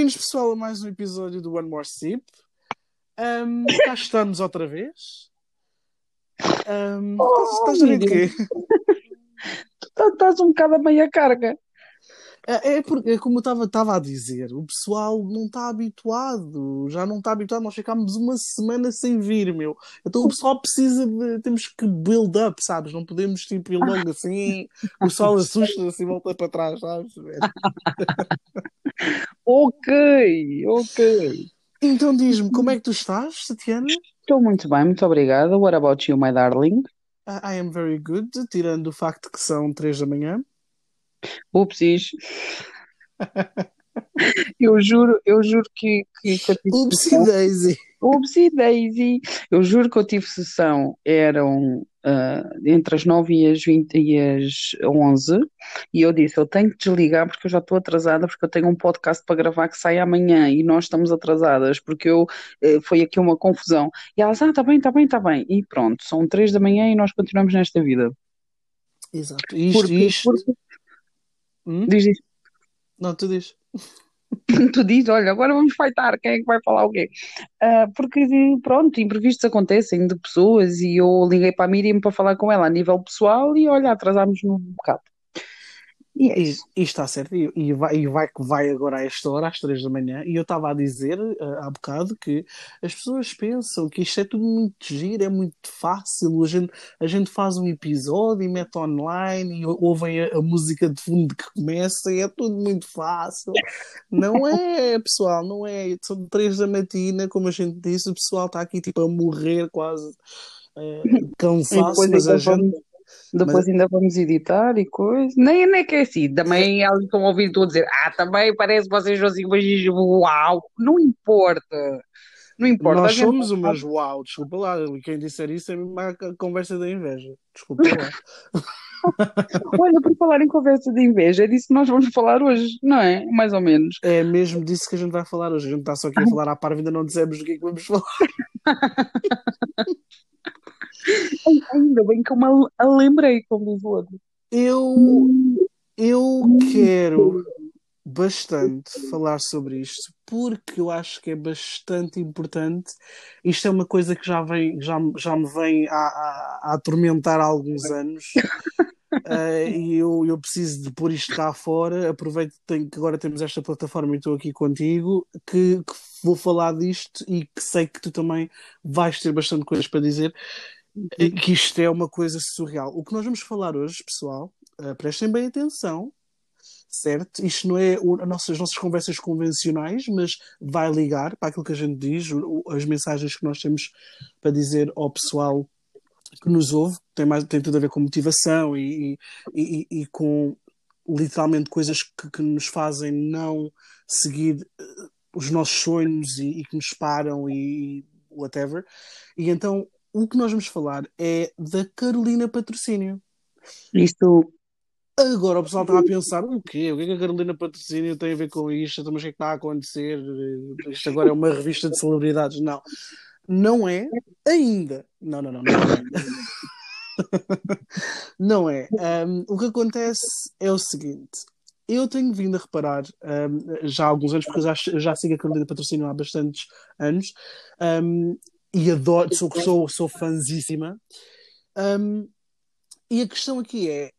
Bem-vindos, pessoal, a mais um episódio do One More Sip. Um, cá estamos outra vez. Um, Oh, estás, a ver de quê? Tá- estás um bocado a meia carga. É, é porque, como eu estava a dizer, o pessoal não está habituado, já não está habituado. Nós ficámos uma semana sem vir, meu. Então o pessoal precisa de. Temos que build up, sabes? Não podemos tipo ir logo assim, o pessoal assusta-se e volta para trás, sabes? Ok, ok. Então diz-me, como é que tu estás, Tatiana? Estou muito bem, muito obrigada. What about you, my darling? I I am very good, tirando o facto que são três da manhã. Upsis. Eu juro, eu juro que, que, que eu tive Upsi sessão. Daisy. Upsi Daisy. Eu juro que eu tive sessão, eram ah, entre as 9 e as 20 e as 11, e eu disse: Eu tenho que desligar porque eu já estou atrasada, porque eu tenho um podcast para gravar que sai amanhã e nós estamos atrasadas, porque eu, eh, foi aqui uma confusão. E elas: Ah, está bem, está bem, está bem. E pronto, são 3 da manhã e nós continuamos nesta vida. Exato. Isto, Porque, isto. porque, Hum? diz isto. Não, tu diz. Tu dizes, olha, agora vamos fightar, quem é que vai falar o quê? Ah, porque, pronto, imprevistos acontecem de pessoas e eu liguei para a Miriam para falar com ela a nível pessoal e olha, atrasámos-nos um bocado. E é E, e está certo. E, e vai, e vai que vai agora a esta hora, às três da manhã. E eu estava a dizer ah, há bocado que as pessoas pensam que isto é tudo muito giro, é muito fácil. A gente, a gente faz um episódio e mete online e ou- ouvem a, a música de fundo que começa e é tudo muito fácil. Não é, pessoal, não é. São três da matina, como a gente disse, o pessoal está aqui tipo a morrer quase. E cansaço, mas a gente. Depois ainda vamos editar e coisa. Nem, nem que é assim. Também elas estão estou a dizer, ah, também parece que vocês assim, mas uau, não importa. Não importa. Nós gente somos umas uau, desculpa lá. Quem disser isso é mesmo a conversa da inveja. Desculpa lá. Olha, por falar em conversa de inveja, é disso que nós vamos falar hoje, não é? Mais ou menos. É mesmo disso que a gente vai falar hoje. A gente está só aqui a falar à parva ainda não dissemos o que é que vamos falar. Ai, Ainda bem que eu me lembrei, como diz o outro. Eu, eu quero bastante falar sobre isto porque eu acho que é bastante importante. Isto é uma coisa que já, vem, já, já me vem a, a, a atormentar há alguns anos. Uh, e eu, eu preciso de pôr isto cá fora. Aproveito que, agora temos esta plataforma e estou aqui contigo, que, que vou falar disto e que sei que tu também vais ter bastante coisas para dizer, que isto é uma coisa surreal. O que nós vamos falar hoje, pessoal, uh, prestem bem atenção, certo? Isto não é o- a nossa- as nossas conversas convencionais, mas vai ligar para aquilo que a gente diz, as mensagens que nós temos para dizer ao pessoal que nos ouve, tem, mais, tem tudo a ver com motivação e, e, e- e com literalmente coisas que, que nos fazem não seguir eh, os nossos sonhos e, e que nos param e whatever. E então o que nós vamos falar é da Carolina Patrocínio. Isto, Agora o pessoal está a pensar o quê? O que é que a Carolina Patrocínio tem a ver com isto? Então, mas o que é que está a acontecer? Isto agora é uma revista de celebridades. Não, não é ainda. Não, não, não, não é. Não é. Um, o que acontece é o seguinte. Eu tenho vindo a reparar um, já há alguns anos, porque eu já, já sigo a Carolina Patrocínio há bastantes anos um, e adoro, sou, sou, sou fãzíssima. Um, e a questão aqui é: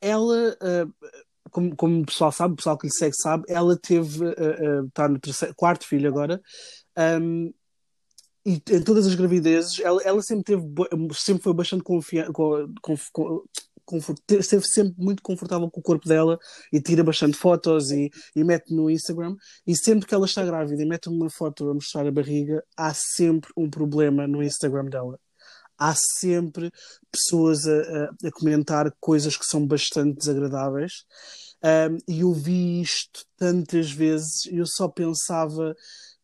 ela, uh, como, como o pessoal sabe, o pessoal que lhe segue sabe, ela teve, uh, uh, está no terceiro, quarto filho agora. Um, e em todas as gravidezes, ela, ela sempre teve, sempre foi bastante confiante, esteve sempre muito confortável com o corpo dela e tira bastante fotos e, e mete no Instagram. E sempre que ela está grávida e mete uma foto a mostrar a barriga, há sempre um problema no Instagram dela. Há sempre pessoas a, a, a comentar coisas que são bastante desagradáveis. Um, e eu vi isto tantas vezes, eu só pensava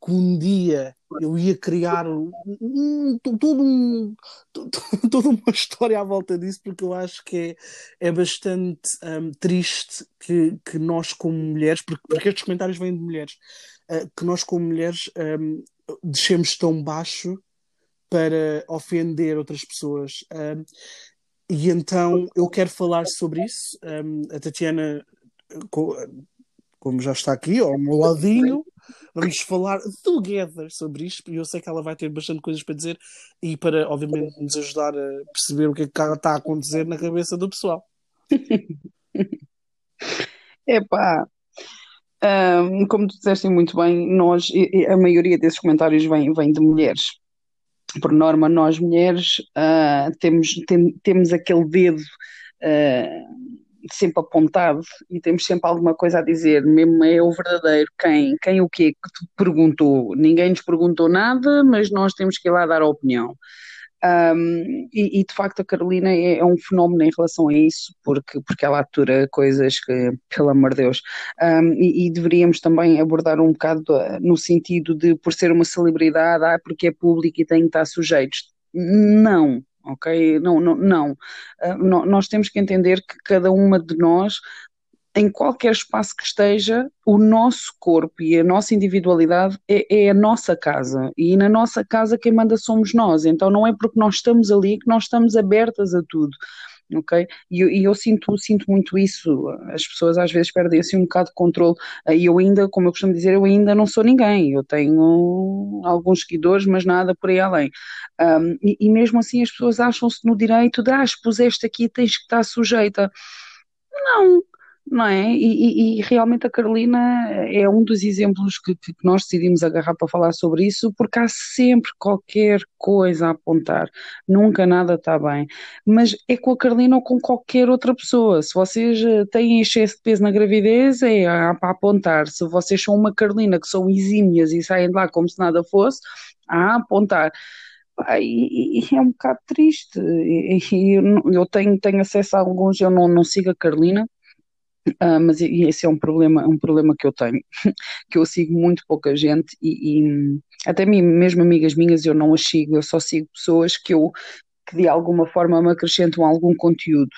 que um dia eu ia criar um, um, todo um, toda uma história à volta disso, porque eu acho que é, é bastante um, triste que, que nós, como mulheres, porque, porque estes comentários vêm de mulheres, uh, que nós, como mulheres, um, descemos tão baixo para ofender outras pessoas. Um, e então eu quero falar sobre isso. Um, a Tatiana, como já está aqui, ao meu ladinho, vamos falar together sobre isto e eu sei que ela vai ter bastante coisas para dizer e para, obviamente, nos ajudar a perceber o que é que está a acontecer na cabeça do pessoal. Epá, um, como tu disseste muito bem, nós, a maioria desses comentários vem, vem de mulheres. Por norma, nós mulheres uh, temos, tem, temos aquele dedo uh, sempre apontado e temos sempre alguma coisa a dizer, mesmo é o verdadeiro, quem, quem o quê que te perguntou, ninguém nos perguntou nada, mas nós temos que ir lá dar a opinião. Um, e, e, de facto a Carolina é, é, um fenómeno em relação a isso, porque, porque ela atura coisas que, pelo amor de Deus, um, e, e, deveríamos também abordar um bocado uh, no sentido de por ser uma celebridade, ah, porque é público e tem que estar sujeitos. Não, ok? Não, não, não. Uh, nós temos que entender que cada uma de nós, em qualquer espaço que esteja, o nosso corpo e a nossa individualidade é, é, a nossa casa. E na nossa casa quem manda somos nós. Então não é porque nós estamos ali que nós estamos abertas a tudo ok? E, e, eu sinto, sinto muito isso, as pessoas às vezes perdem assim um bocado de controle, e eu ainda, como eu costumo dizer, eu ainda não sou ninguém, eu tenho alguns seguidores, mas nada por aí além. Um, e, e, mesmo assim as pessoas acham-se no direito de, ah, expuseste aqui, tens que estar sujeita. Não, não é? E, e, e, realmente a Carolina é um dos exemplos que, que, nós decidimos agarrar para falar sobre isso, porque há sempre qualquer coisa a apontar, nunca nada está bem. Mas é com a Carolina ou com qualquer outra pessoa. Se vocês eh, têm excesso de peso na gravidez, é há para apontar. Se vocês são uma Carolina que são exímias e saem de lá como se nada fosse, há a apontar. E, e, é um bocado triste. E, eu tenho, tenho acesso a alguns, eu não, não sigo a Carolina, Uh, mas esse é um problema, um problema que eu tenho, que eu sigo muito pouca gente e, e, até mim, mesmo amigas minhas eu não as sigo, eu só sigo pessoas que eu que de alguma forma me acrescentam algum conteúdo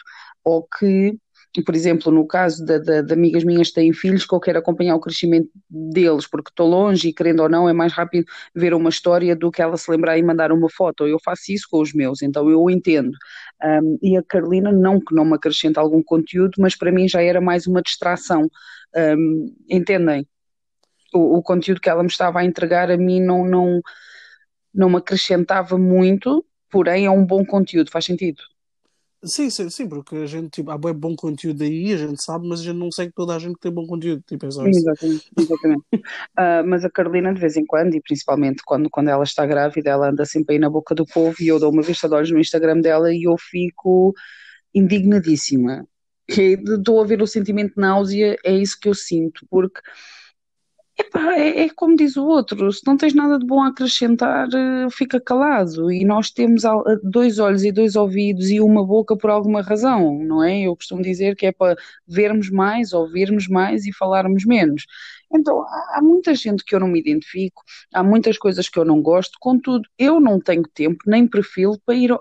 ou que por exemplo, no caso de, de, de, amigas minhas que têm filhos, que eu quero acompanhar o crescimento deles, porque estou longe e querendo ou não, é mais rápido ver uma história do que ela se lembrar e mandar uma foto. Eu faço isso com os meus, então eu entendo. Um, e a Carolina, não que não me acrescente algum conteúdo, mas para mim já era mais uma distração. Um, entendem? O, o, conteúdo que ela me estava a entregar a mim não, não, não me acrescentava muito, porém é um bom conteúdo, faz sentido? Sim, sim, sim, porque a gente, tipo, há bom conteúdo aí, a gente sabe, mas a gente não segue toda a gente que tem bom conteúdo, tipo, é só isso. Exatamente, exatamente. uh, mas a Carolina, de vez em quando, e principalmente quando, quando ela está grávida, ela anda sempre aí na boca do povo e eu dou uma vista de olhos no Instagram dela e eu fico indignadíssima. Estou a ver o sentimento de náusea, é isso que eu sinto, porque Epá, é, é, como diz o outro, se não tens nada de bom a acrescentar, eh, fica calado. E nós temos dois olhos e dois ouvidos e uma boca por alguma razão, não é? Eu costumo dizer que é para vermos mais, ouvirmos mais e falarmos menos. Então, há muita gente que eu não me identifico, há muitas coisas que eu não gosto, contudo, eu não tenho tempo nem perfil para ir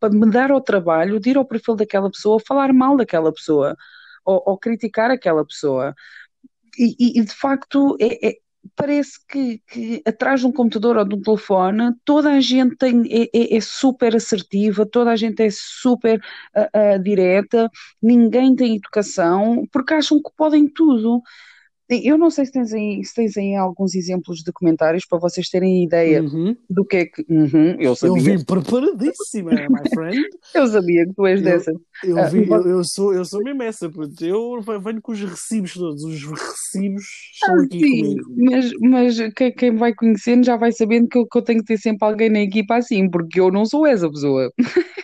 para me dar ao trabalho de ir ao perfil daquela pessoa, falar mal daquela pessoa ou, ou criticar aquela pessoa e, e, de facto é, é, parece que, que, atrás de um computador ou de um telefone toda a gente tem, é, é, é super assertiva, toda a gente é super uh, uh, direta, ninguém tem educação porque acham que podem tudo. Eu não sei se tens, aí, se tens aí alguns exemplos de comentários para vocês terem ideia uhum. do que é que. Uhum, eu, sabia. eu vim preparadíssima, my friend. eu sabia que tu és eu, dessa. Eu, vi, uh, eu, eu, sou, eu sou mesmo essa, porque eu venho com os recibos todos. Os recibos estão ah, aqui sim, comigo. Mas, mas quem, quem vai conhecendo já vai sabendo que eu, que eu tenho que ter sempre alguém na equipa assim, porque eu não sou essa pessoa.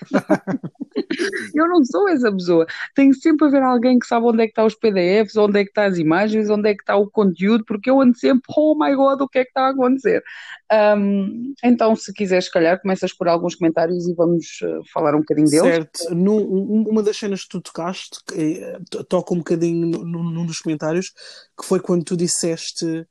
eu não sou essa pessoa. Tem sempre a haver alguém que sabe onde é que estão os PDFs, onde é que estão as imagens, onde é que está o conteúdo, porque eu ando sempre, oh my god, o que é que está a acontecer? Um, então, se quiseres, se calhar, começas por alguns comentários e vamos uh, falar um bocadinho deles. Certo. Num, uma das cenas que tu tocaste, que, uh, toca um bocadinho num dos comentários, que foi quando tu disseste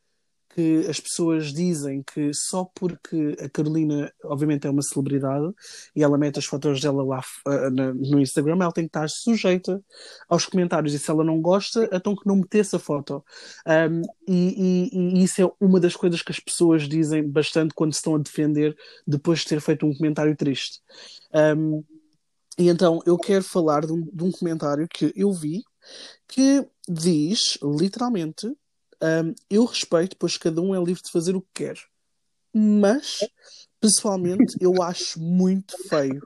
que as pessoas dizem que só porque a Carolina, obviamente, é uma celebridade e ela mete as fotos dela lá uh, no Instagram, ela tem que estar sujeita aos comentários. E se ela não gosta, então que não metesse a foto. Um, e, e, e, isso é uma das coisas que as pessoas dizem bastante quando se estão a defender depois de ter feito um comentário triste. Um, e então eu quero falar de um, de um comentário que eu vi que diz literalmente Um, eu respeito, pois cada um é livre de fazer o que quer. Mas, pessoalmente, eu acho muito feio.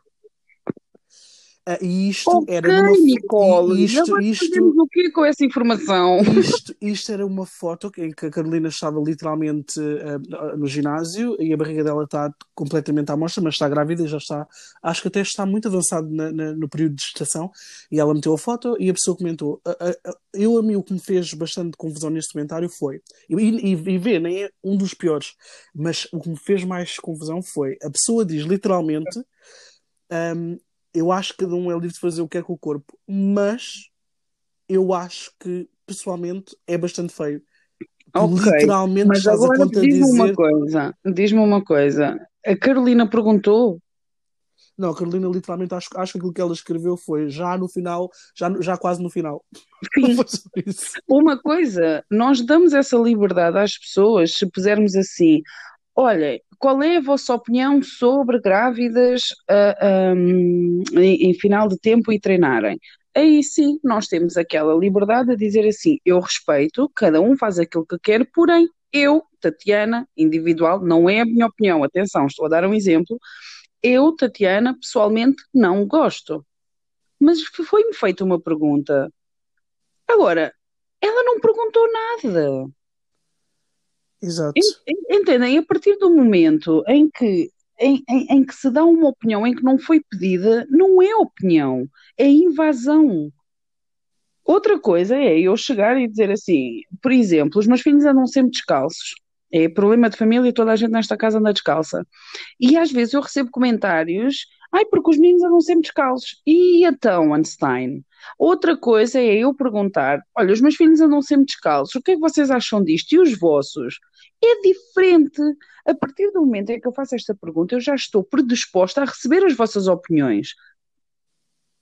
Uh, e isto Ok, era numa. Nicole, isto, isto, o quê com essa informação? isto, isto era uma foto em que a Carolina estava literalmente uh, no ginásio e a barriga dela está completamente à mostra, mas está grávida e já está, acho que até está muito avançado na- na- no período de gestação. E ela meteu a foto e a pessoa comentou. "A- a- a- eu, a mim, o que me fez bastante confusão neste comentário foi, e, e, e vê, nem é um dos piores, mas o que me fez mais confusão foi a pessoa diz literalmente. um, eu acho que cada um é livre de fazer o que quer com o corpo, mas eu acho que pessoalmente é bastante feio. Tu Ok, literalmente mas estás a agora diz-me uma contradizer. coisa, diz-me uma coisa. A Carolina perguntou, Não, a Carolina literalmente acho, acho que aquilo que ela escreveu foi já no final, já, já quase no final. sim, uma coisa, nós damos essa liberdade às pessoas se pusermos assim, olha, qual é a vossa opinião sobre grávidas ah, ahm, em, em final de tempo e treinarem? Aí sim, nós temos aquela liberdade de dizer assim, eu respeito, cada um faz aquilo que quer, porém, eu, Tatiana, individual, não é a minha opinião, atenção, estou a dar um exemplo, eu, Tatiana, pessoalmente não gosto. Mas foi-me feita uma pergunta. Agora, ela não perguntou nada. Exato. En- en- Entendem? A partir do momento em que, em, em- em que se dá uma opinião em que não foi pedida, não é opinião, é invasão. Outra coisa é eu chegar e dizer assim, por exemplo, os meus filhos andam sempre descalços. É problema de família, toda a gente nesta casa anda descalça. E às vezes eu recebo comentários, ai, porque os meninos andam sempre descalços. E então, Einstein? Outra coisa é eu perguntar, olha, os meus filhos andam sempre descalços, o que é que vocês acham disto? E os vossos? É diferente. A partir do momento em que eu faço esta pergunta, eu já estou predisposta a receber as vossas opiniões.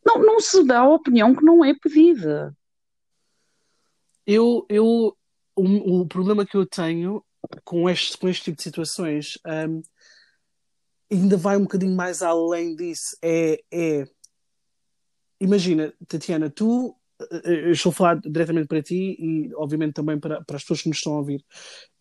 Não, não se dá a opinião que não é pedida. Eu, eu, o, o problema que eu tenho com este, com este tipo de situações um, ainda vai um bocadinho mais além disso. É, é imagina, Tatiana, tu, eh, eu estou a falar diretamente para ti e, obviamente, também para, para as pessoas que nos estão a ouvir.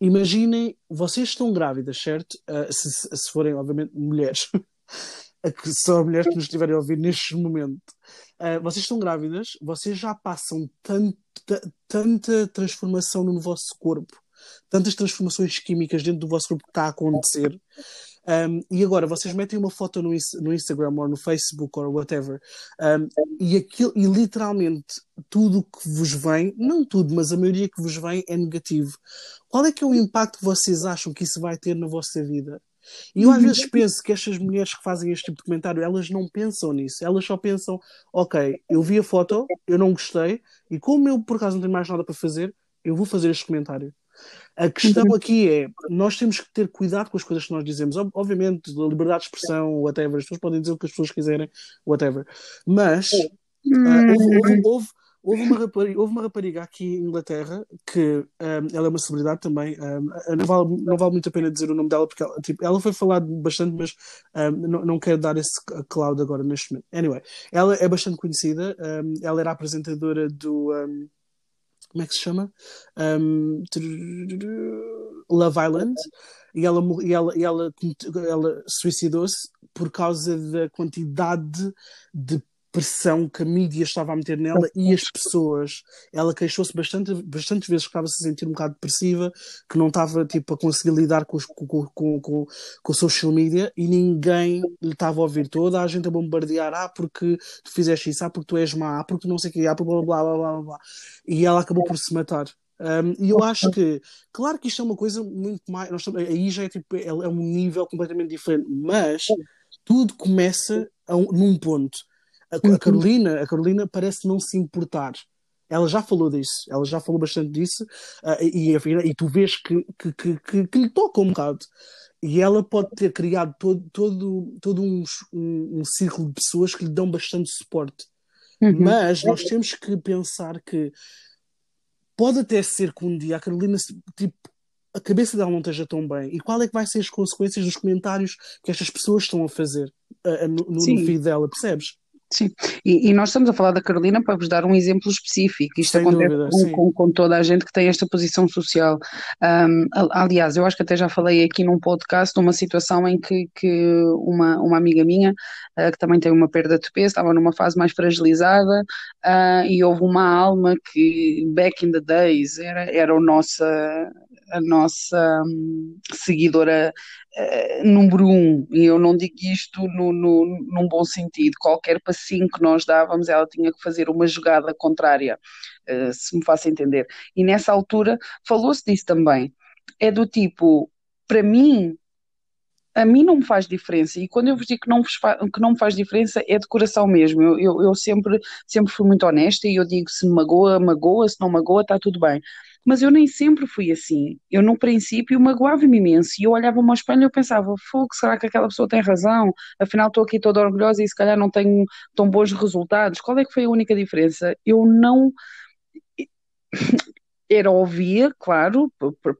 Imaginem, vocês estão grávidas, certo? Uh, se, se forem, obviamente, mulheres. que são mulheres que nos estiverem a ouvir neste momento. Uh, vocês estão grávidas, vocês já passam tanta, tanta transformação no vosso corpo, tantas transformações químicas dentro do vosso corpo que está a acontecer. Um, e agora vocês metem uma foto no, no, Instagram ou no Facebook ou whatever, um, e, aquilo, e literalmente tudo que vos vem, não tudo, mas a maioria que vos vem é negativo. Qual é que é o impacto que vocês acham que isso vai ter na vossa vida? E eu às vezes penso que estas mulheres que fazem este tipo de comentário, elas não pensam nisso, elas só pensam, ok, eu vi a foto, eu não gostei, e como eu por acaso não tenho mais nada para fazer, eu vou fazer este comentário. A questão aqui é, nós temos que ter cuidado com as coisas que nós dizemos. Obviamente, a liberdade de expressão, whatever, as pessoas podem dizer o que as pessoas quiserem, whatever. Mas uh, houve, houve, houve, houve, uma rapariga, houve uma rapariga aqui em Inglaterra que um, ela é uma celebridade também. Um, não, vale, não vale muito a pena dizer o nome dela porque ela, tipo, ela foi falada bastante, mas um, não, não quero dar esse cloud agora neste momento. Anyway, ela é bastante conhecida. ela era apresentadora do como é que se chama? Um, Love Island. E ela, e ela, e ela, ela suicidou-se por causa da quantidade de pressão que a mídia estava a meter nela e as pessoas. Ela queixou-se bastante, bastante vezes que estava -se sentir um bocado depressiva, que não estava tipo, a conseguir lidar com, os, com, com, com, com o social media e ninguém lhe estava a ouvir. Toda a gente a bombardear, ah, porque tu fizeste isso, ah, porque tu és má, ah, porque tu não sei o que, ah, blá, blá, blá, blá, blá. E ela acabou por se matar. Um, e eu acho que, claro que isto é uma coisa muito mais. Nós, aí já é, tipo, é, é um nível completamente diferente, mas tudo começa a um, num ponto. A, a, Carolina, a Carolina parece não se importar. Ela já falou disso, ela já falou bastante disso, uh, e, e, tu vês que, que, que, que, que lhe toca um bocado. E ela pode ter criado todo, todo, todo um, um, um círculo de pessoas que lhe dão bastante suporte. Uhum. Mas nós temos que pensar que pode até ser que um dia a Carolina, tipo, a cabeça dela não esteja tão bem. E qual é que vai ser as consequências dos comentários que estas pessoas estão a fazer uh, no, no, no feed dela, percebes? Sim, e, e, nós estamos a falar da Carolina para vos dar um exemplo específico. Isto Sem acontece dúvida, com, com, com, toda a gente que tem esta posição social. Um, aliás, eu acho que até já falei aqui num podcast numa situação em que, que uma, uma amiga minha, uh, que também tem uma perda de peso, estava numa fase mais fragilizada uh, e houve uma alma que, back in the days, era, era o nossa, a nossa um, seguidora uh, número um, e eu não digo isto no, no, num bom sentido, qualquer passinho que nós dávamos, ela tinha que fazer uma jogada contrária, uh, se me faço entender. E nessa altura falou-se disso também. É do tipo, para mim, a mim não me faz diferença. E quando eu vos digo que não, que não me faz diferença, é de coração mesmo. Eu, eu, eu, sempre, sempre fui muito honesta e eu digo se me magoa, magoa, se não magoa, está tudo bem. Mas eu nem sempre fui assim. Eu, no princípio, magoava-me imenso. E eu olhava-me ao espelho e eu pensava: fogo, será que aquela pessoa tem razão? Afinal, estou aqui toda orgulhosa e se calhar não tenho tão bons resultados. Qual é que foi a única diferença? Eu não. Era ouvir, claro,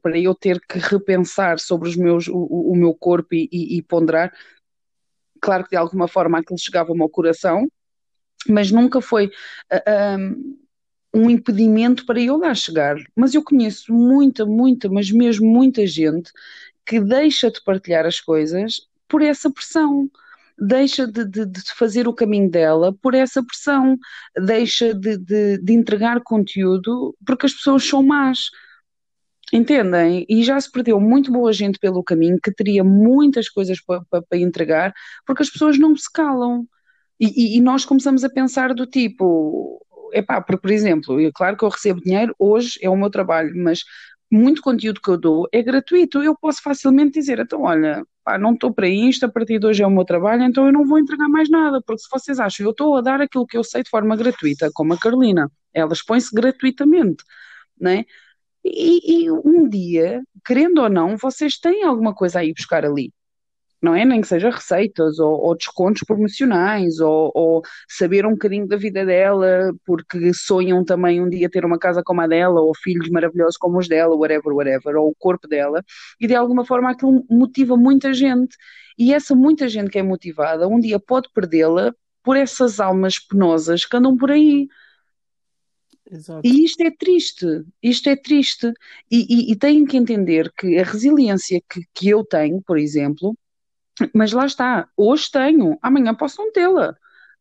para eu ter que repensar sobre os meus, o, o meu corpo e, e, e ponderar. Claro que de alguma forma aquilo chegava-me ao coração, mas nunca foi. Uh, um impedimento para eu lá chegar. Mas eu conheço muita, muita, mas mesmo muita gente que deixa de partilhar as coisas por essa pressão. Deixa de, de, de fazer o caminho dela por essa pressão, deixa de, de entregar conteúdo porque as pessoas são más. Entendem? E já se perdeu muito boa gente pelo caminho que teria muitas coisas para pa, pa entregar porque as pessoas não se calam. E, e, e, nós começamos a pensar do tipo: epá, por, por exemplo, é claro que eu recebo dinheiro, hoje é o meu trabalho, mas muito conteúdo que eu dou é gratuito, eu posso facilmente dizer, então olha, pá, não estou para isto, a partir de hoje é o meu trabalho, então eu não vou entregar mais nada, porque se vocês acham, eu estou a dar aquilo que eu sei de forma gratuita, como a Carolina, ela expõe-se gratuitamente, né? E, e um dia, querendo ou não, vocês têm alguma coisa a ir buscar ali não é? Nem que seja receitas ou, ou descontos promocionais ou, ou, saber um bocadinho da vida dela porque sonham também um dia ter uma casa como a dela ou filhos maravilhosos como os dela, whatever, whatever, ou o corpo dela e de alguma forma aquilo motiva muita gente e essa muita gente que é motivada um dia pode perdê-la por essas almas penosas que andam por aí. Exato. E isto é triste, isto é triste. E, e, e têm que entender que a resiliência que, que eu tenho, por exemplo, mas lá está, hoje tenho, amanhã posso não tê-la.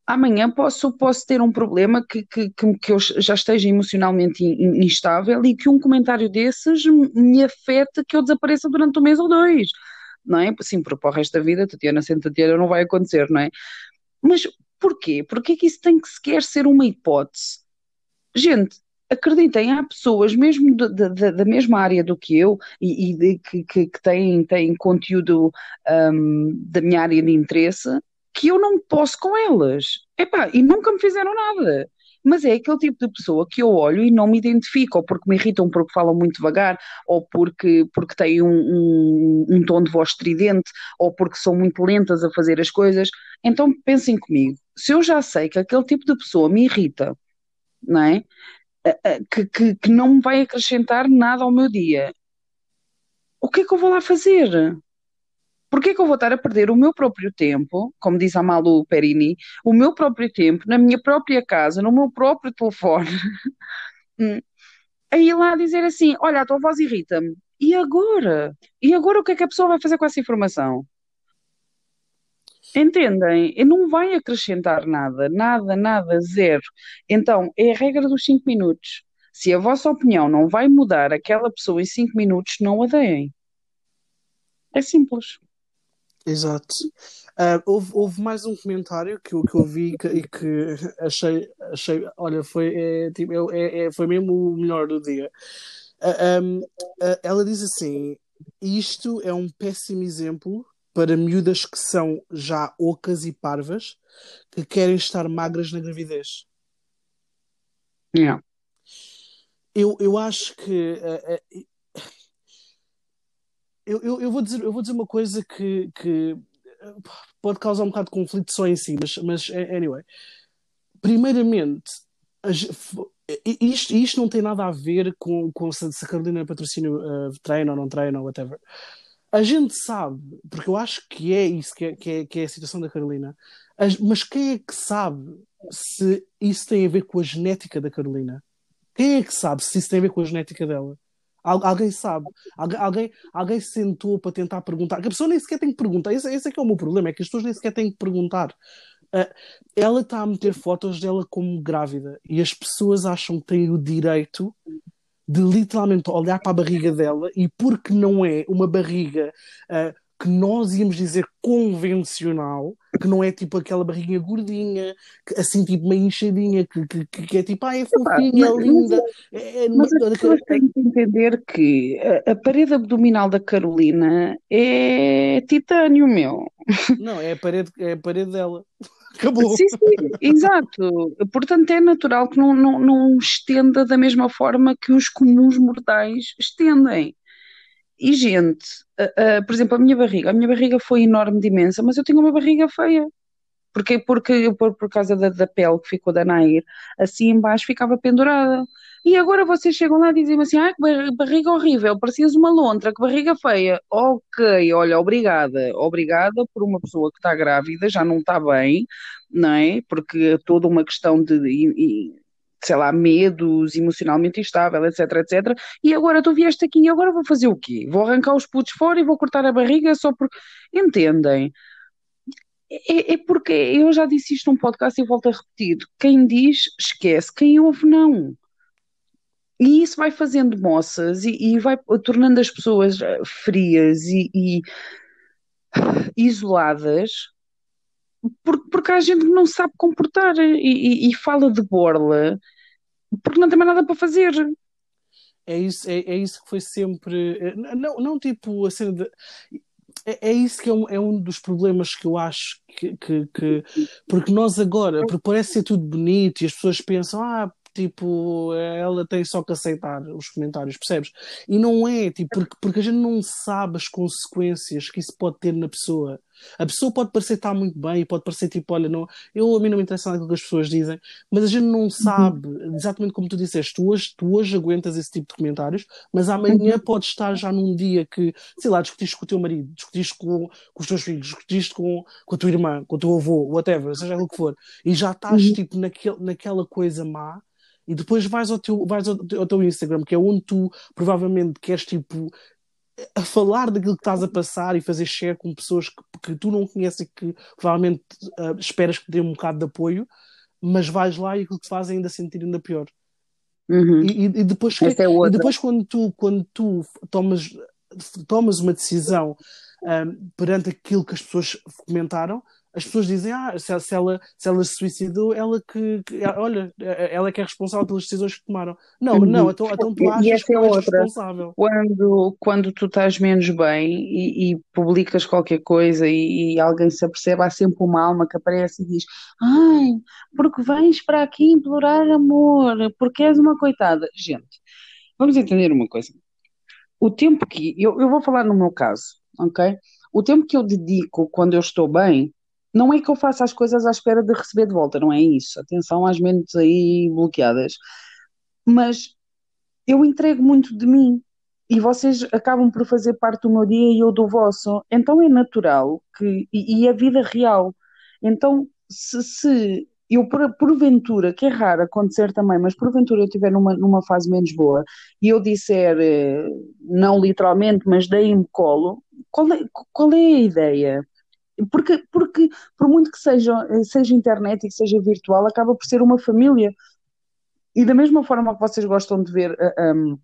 Amanhã posso, posso ter um problema que, que, que eu já esteja emocionalmente instável e que um comentário desses me afete que eu desapareça durante um mês ou dois. Não é? Sim, para o resto da vida, Tatiana sem Tatiana não vai acontecer, não é? Mas porquê? Porquê que isso tem que sequer ser uma hipótese? Gente, acreditem, há pessoas mesmo da, da, da mesma área do que eu e, e de, que, que, que, têm, têm conteúdo um, da minha área de interesse que eu não posso com elas. Epá, e nunca me fizeram nada. Mas é aquele tipo de pessoa que eu olho e não me identifico, ou porque me irritam porque falam muito devagar, ou porque, porque têm um, um, um tom de voz estridente, ou porque são muito lentas a fazer as coisas. Então pensem comigo, se eu já sei que aquele tipo de pessoa me irrita, não é? Que, que, que não me vai acrescentar nada ao meu dia, o que é que eu vou lá fazer? Porquê é que eu vou estar a perder o meu próprio tempo, como diz a Malu Perini, o meu próprio tempo, na minha própria casa, no meu próprio telefone, hum, a ir lá dizer assim: Olha, a tua voz irrita-me. E agora? E agora o que é que a pessoa vai fazer com essa informação? Entendem? E não vai acrescentar nada, nada, nada, zero. Então, é a regra dos 5 minutos. Se a vossa opinião não vai mudar aquela pessoa em 5 minutos, não a deem. É simples. Exato. Uh, houve, houve, mais um comentário que, que eu vi e que, que, achei, achei, olha, foi, é, tipo, é, é, foi mesmo o melhor do dia. Uh, um, uh, ela diz assim: Isto é um péssimo exemplo para miúdas que são já ocas e parvas que querem estar magras na gravidez. Yeah. Eu, eu acho que uh, uh, eu, eu, eu, vou dizer, eu vou dizer uma coisa que, que pode causar um bocado de conflito só em si, mas, mas anyway. Primeiramente, isto, isto não tem nada a ver com, com se a Carolina Patrocínio uh, treina ou não treina ou whatever a gente sabe, porque eu acho que é isso que é, que é, que é a situação da Carolina, As- mas quem é que sabe se isso tem a ver com a genética da Carolina? Quem é que sabe se isso tem a ver com a genética dela? Al- alguém sabe? Algu- alguém, alguém sentou para tentar perguntar? A pessoa nem sequer tem que perguntar. Esse, esse é que é o meu problema, é que as pessoas nem sequer têm que perguntar. Ah, ela está a meter fotos dela como grávida e as pessoas acham que têm o direito de literalmente olhar para a barriga dela e porque não é uma barriga ah, que nós íamos dizer convencional, que não é tipo aquela barriguinha gordinha, que, assim tipo meio inchadinha, que, que, que- é tipo, ah, é fofinha, é mas- linda. É, é- Mas as pessoas têm que entender que a, a parede abdominal da Carolina é titânio, meu. não, é a parede, é a parede dela. Acabou. Sim, sim, exato. Portanto, é natural que não, não, não estenda da mesma forma que os comuns mortais estendem. E, gente, a- a- por exemplo, a minha barriga, a minha barriga foi enorme de imensa, mas eu tenho uma barriga feia. Porque, porque por, por causa da, da pele que ficou da Nair, assim embaixo ficava pendurada. E agora vocês chegam lá e dizem assim: ah, que bar- barriga horrível, parecias uma lontra, que barriga feia. Ok, olha, obrigada. Obrigada por uma pessoa que está grávida, já não está bem, não é? Porque é toda uma questão de, sei lá, medos, emocionalmente instável, etc, etc. E agora tu vieste aqui e agora vou fazer o quê? Vou arrancar os putos fora e vou cortar a barriga só porque. Entendem? É, é porque eu já disse isto num podcast e volto a repetir: quem diz, esquece, quem ouve, não. E isso vai fazendo moças e, e vai tornando as pessoas eh, frias e, e isoladas, por- porque há gente que não sabe comportar e, e- e fala de borla porque não tem mais nada para fazer. É isso, é, é isso que foi sempre. é, Não, não tipo a cena de. É, é isso que é um, é um dos problemas que eu acho que, que, que- Porque nós agora, porque parece ser tudo bonito e as pessoas pensam, ah, tipo, ela tem só que aceitar os comentários, percebes? E não é, tipo, porque, porque a gente não sabe as consequências que isso pode ter na pessoa. A pessoa pode parecer estar muito bem, pode parecer tipo, olha, não, eu a mim não me interessa nada aquilo que as pessoas dizem, mas a gente não sabe, exatamente como tu disseste, tu hoje, tu hoje aguentas esse tipo de comentárários, mas amanhã pode estar já num dia que, sei lá, discutiste com o teu marido, discutiste com, com os teus filhos, discutiste com, com a tua irmã, com o teu avô, whatever, seja aquilo que for, e já estás Uhum. tipo naquela coisa má, e depois vais ao teu, vais ao, teu- ao teu Instagram, que é onde tu provavelmente queres tipo a falar daquilo que estás a passar e fazer share com pessoas que, que tu não conheces e que provavelmente ah, esperas que dê um bocado de apoio, mas vais lá e aquilo que faz é ainda sentir ainda pior. Uhum. E, e- depois, Essa é e depois quando tu, quando tu tomas, tomas uma decisão ahm, perante aquilo que as pessoas comentaram, as pessoas dizem, ah, se, se ela, se ela se suicidou, ela que, que- olha, ela é que é responsável pelas decisões que tomaram. Não, Uhum. não, então, então tu e achas essa que é outra. responsável. Quando, quando tu estás menos bem e, e publicas qualquer coisa e, e alguém se apercebe, há sempre uma alma que aparece e diz: Ai, porque vens para aqui implorar amor, porque és uma coitada. Gente, vamos entender uma coisa. O tempo que. Eu, eu vou falar no meu caso, ok? O tempo que eu dedico quando eu estou bem, não é que eu faça as coisas à espera de receber de volta, não é isso. Atenção às mentes aí bloqueadas. Mas eu entrego muito de mim e vocês acabam por fazer parte do meu dia e eu do vosso. Então é natural que, e, e é vida real. Então, se, se eu por, porventura, que é raro acontecer também, mas porventura eu estiver numa, numa fase menos boa e eu disser, eh, não literalmente, mas dei-me colo, qual é, qual é a ideia? Porque, porque por muito que seja, seja internet e que seja virtual, acaba por ser uma família. E da mesma forma que vocês gostam de ver uh, um,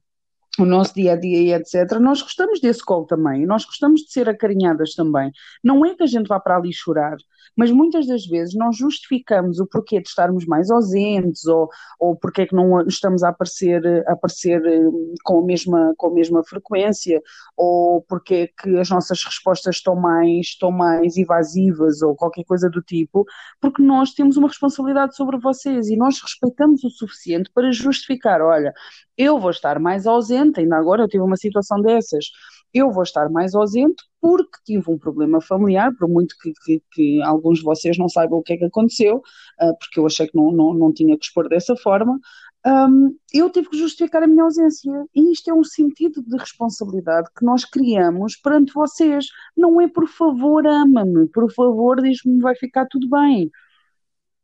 o nosso dia a dia e etc., nós gostamos desse colo também, nós gostamos de ser acarinhadas também. Não é que a gente vá para ali chorar, mas muitas das vezes nós justificamos o porquê de estarmos mais ausentes ou, ou porque é que não estamos a aparecer, a aparecer hum, com, a mesma, com a mesma frequência ou porque é que as nossas respostas estão mais, estão mais evasivas ou qualquer coisa do tipo, porque nós temos uma responsabilidade sobre vocês e nós respeitamos o suficiente para justificar, olha, eu vou estar mais ausente, ainda agora eu tive uma situação dessas, eu vou estar mais ausente porque tive um problema familiar, por muito que, que, que alguns de vocês não saibam o que é que aconteceu, uh, porque eu achei que não, não, não tinha que expor dessa forma, um, eu tive que justificar a minha ausência. E isto é um sentido de responsabilidade que nós criamos perante vocês. Não é por favor, ama-me, por favor, diz-me vai ficar tudo bem.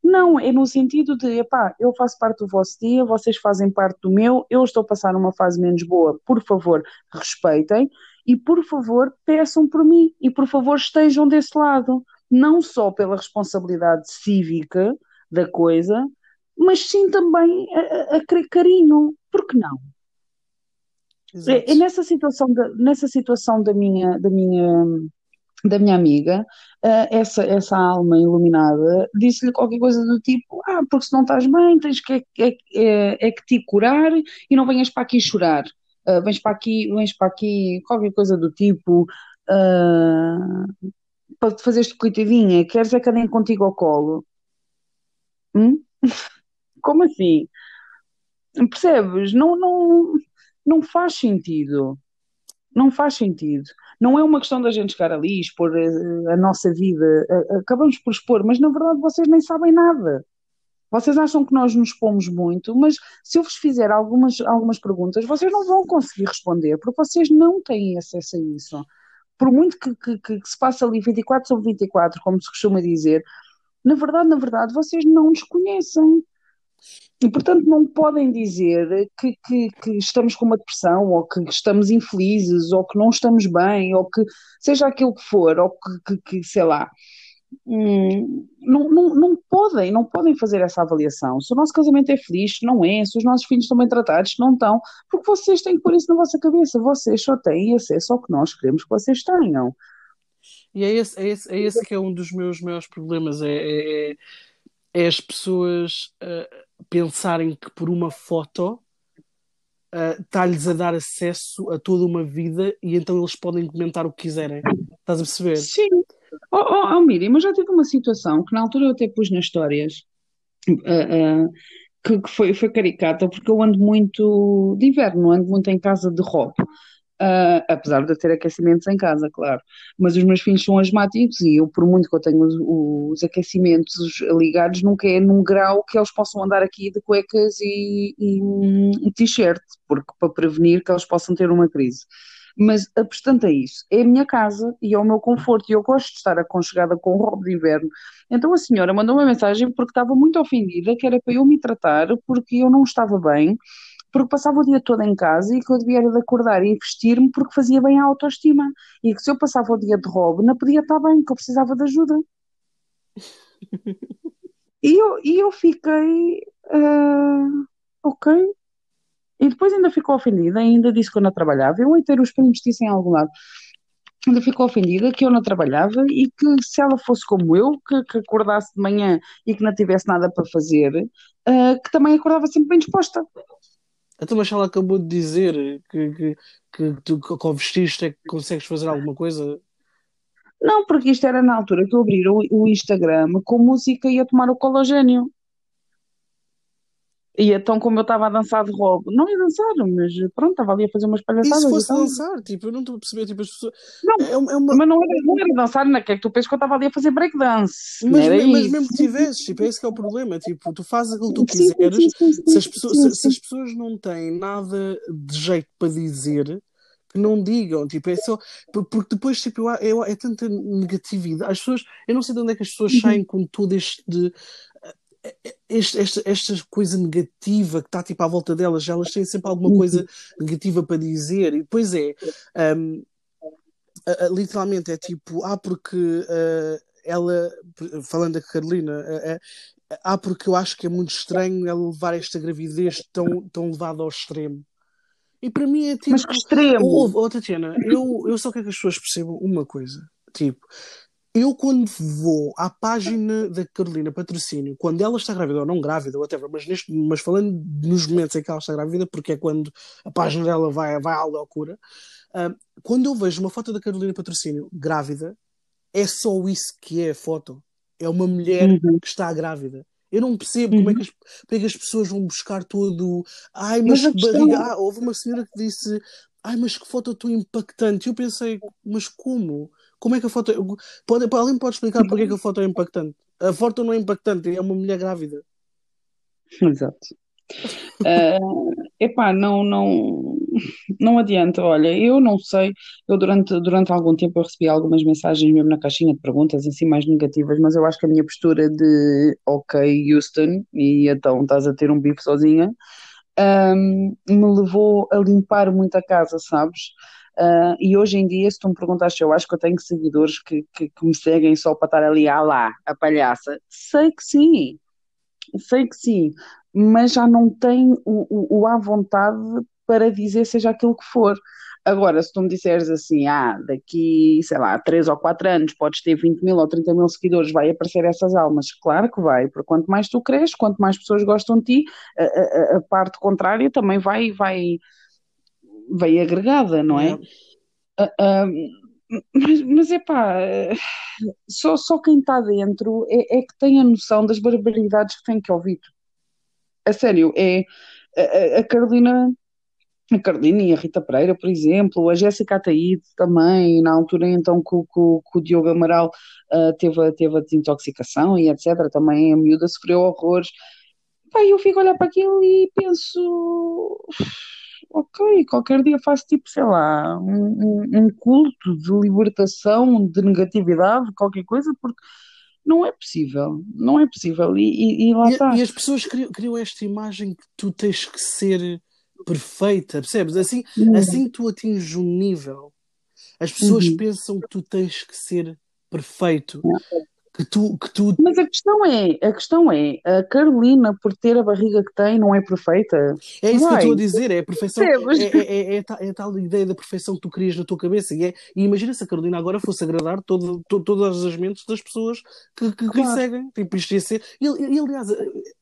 Não, é no sentido de, epá, eu faço parte do vosso dia, vocês fazem parte do meu, eu estou a passar numa fase menos boa, por favor, respeitem e por favor, peçam por mim e por favor, estejam desse lado. Não só pela responsabilidade cívica da coisa, mas sim também a, a, a carinho, por que não? É, é, nessa situação da, nessa situação da minha, da minha, da minha amiga, uh, essa, essa alma iluminada disse-lhe qualquer coisa do tipo: Ah, porque se não estás bem, tens que, é, é, é que te curar e não venhas para aqui chorar. Uh, vens para aqui, vens para aqui, qualquer coisa do tipo. Uh, para te fazeres coitadinha, queres é que andem contigo ao colo? Hum? Como assim? Percebes? Não, não, não faz sentido. Não faz sentido. Não é uma questão da gente chegar ali e expor a, eh, a nossa vida. Acabamos por expor, mas na verdade vocês nem sabem nada. Vocês acham que nós nos expomos muito, mas se eu vos fizer algumas, algumas perguntas, vocês não vão conseguir responder, porque vocês não têm acesso a isso. Por muito que, que, que se passe ali 24 sobre 24, como se costuma dizer, na verdade, na verdade, vocês não nos conhecem. E, portanto, não podem dizer que, que, que, estamos com uma depressão, ou que estamos infelizes, ou que não estamos bem, ou que seja aquilo que for, ou que, que sei lá. Hum, não, não, não podem, não podem fazer essa avaliação. Se o nosso casamento é feliz, não é. Se os nossos filhos estão bem tratados, não estão. Porque vocês têm que pôr isso na vossa cabeça. Vocês só têm acesso ao que nós queremos que vocês tenham. E é esse, é esse, é esse que é um dos meus maiores problemas. É, é, é, é as pessoas. Uh pensarem que por uma foto está-lhes a dar acesso a toda uma vida e então eles podem comentar o que quiserem. Estás a perceber? Sim. Oh, oh, oh Miriam, mas já tive uma situação que na altura eu até pus nas histórias. Uh, uh, que, que, foi, foi caricata, porque eu ando muito de inverno, ando muito em casa de roupa. Uh, apesar de eu ter aquecimentos em casa, claro. Mas os meus filhos são asmáticos e eu, por muito que eu tenha os, os aquecimentos ligados, nunca é num grau que eles possam andar aqui de cuecas e, e, e t-shirt, porque para prevenir que eles possam ter uma crise. Mas, obstante a isso, é a minha casa e é o meu conforto e eu gosto de estar aconchegada com roupa de inverno. Então a senhora mandou uma mensagem porque estava muito ofendida, que era para eu me tratar porque eu não estava bem porque passava o dia todo em casa e que eu devia de acordar e vestir-me porque fazia bem a autoestima. E que se eu passava o dia de roubo, não podia estar bem, que eu precisava de ajuda. e, eu, e eu fiquei. Uh, ok. E depois ainda ficou ofendida, ainda disse que eu não trabalhava. Eu ia ter os primos disse em algum lado ainda ficou ofendida que eu não trabalhava e que se ela fosse como eu, que, que acordasse de manhã e que não tivesse nada para fazer, uh, que também acordava sempre bem disposta. Então, mas ela acabou de dizer que, que, que tu vestiste é que consegues fazer alguma coisa. Não, porque isto era na altura que eu abri o, o Instagram com música e ia tomar o cologênio. E então, como eu estava a dançar de roubo, não ia dançar, mas pronto, estava ali a fazer umas palhaçadas. E se fosse dançar, tipo, eu não estou a perceber, tipo, as pessoas. Não, é é uma... mas não era, não era dançar, não é que é que tu pensas que eu estava ali a fazer breakdance. Mas, mas, mas mesmo que tivesses, tipo, é esse que é o problema, tipo, tu fazes aquilo que tu quiseres, sim, sim, sim, se, as pessoas, se, as pessoas não têm nada de jeito para dizer, que não digam, tipo, é só porque depois tipo, é, é tanta negatividade. As pessoas, eu não sei de onde é que as pessoas uhum. saem com todo este este, esta, esta coisa negativa que está tipo à volta delas, elas têm sempre alguma uhum. coisa negativa para dizer, e depois é um, literalmente é tipo, ah, porque uh, ela, falando da Carolina, uh, ah, porque eu acho que é muito estranho ela levar esta gravidez tão, tão levada ao extremo. E para mim é tipo. Mas que extremo! Oh, oh, Tatiana, eu, eu só quero que as pessoas percebam uma coisa. Tipo, eu, quando vou à página da Carolina Patrocínio, quando ela está grávida ou não grávida, whatever, mas, neste, mas falando nos momentos em que ela está grávida, porque é quando a página dela vai, vai à loucura, uh, quando eu vejo uma foto da Carolina Patrocínio grávida, é só isso que é a foto. É uma mulher uhum. que está grávida. Eu não percebo uhum. como, é que uhum. as, como é que as pessoas vão buscar todo. Ai, mas, mas que barriga. Ah, houve uma senhora que disse: Ai, mas que foto tão impactante. Eu pensei: Mas como? Como é que a foto. Pode, alguém pode explicar porque é que a foto é impactante? A foto não é impactante, é uma mulher grávida. Exato. Uh, epá, não, não, não adianta. Olha, eu não sei. Eu durante, durante algum tempo eu recebi algumas mensagens mesmo na caixinha de perguntas, assim, mais negativas, mas eu acho que a minha postura de ok, Houston, e então estás a ter um bife sozinha, um, me levou a limpar muito a casa, sabes? Uh, e hoje em dia, se tu me perguntaste, eu acho que eu tenho seguidores que, que, que me seguem só para estar ali, ah lá, a palhaça. Sei que sim, sei que sim, mas já não tenho o, o, o à vontade para dizer seja aquilo que for. Agora, se tu me disseres assim, ah, daqui, sei lá, 3 ou 4 anos podes ter 20 mil ou 30 mil seguidores, vai aparecer essas almas. Claro que vai, porque quanto mais tu cresces, quanto mais pessoas gostam de ti, a, a, a parte contrária também vai, vai, vai agregada, não é? Uh, uh, mas, mas é pá, só, só quem está dentro é, é, que tem a noção das barbaridades que tem que ouvir. A sério, é a, a Carolina a Carolina e a Rita Pereira, por exemplo, a Jéssica Ataíde também, na altura então que, que, que o Diogo Amaral uh, teve, teve a desintoxicação e etc, também a miúda sofreu horrores. Pá, eu fico a olhar para aquilo e penso, ok, qualquer dia faço tipo, sei lá, um, um, culto de libertação, de negatividade, qualquer coisa, porque não é possível, não é possível, e, e, e lá e, está. E as pessoas criam, criam esta imagem que tu tens que ser perfeita, percebes? Assim, uhum. assim tu atinges um nível. As pessoas uhum. pensam que tu tens que ser perfeito. Que tu, que tu... Mas a questão é, a questão é, a Carolina, por ter a barriga que tem, não é perfeita. É isso Vai. que eu estou a dizer, é a perfeição. É, é, é, é, é, tal ideia da perfeição que tu crias na tua cabeça. E, é, e imagina se a Carolina agora fosse agradar todo, todo, todas as mentes das pessoas que, que, claro. seguem. Tipo, isto ia ser. E, e aliás,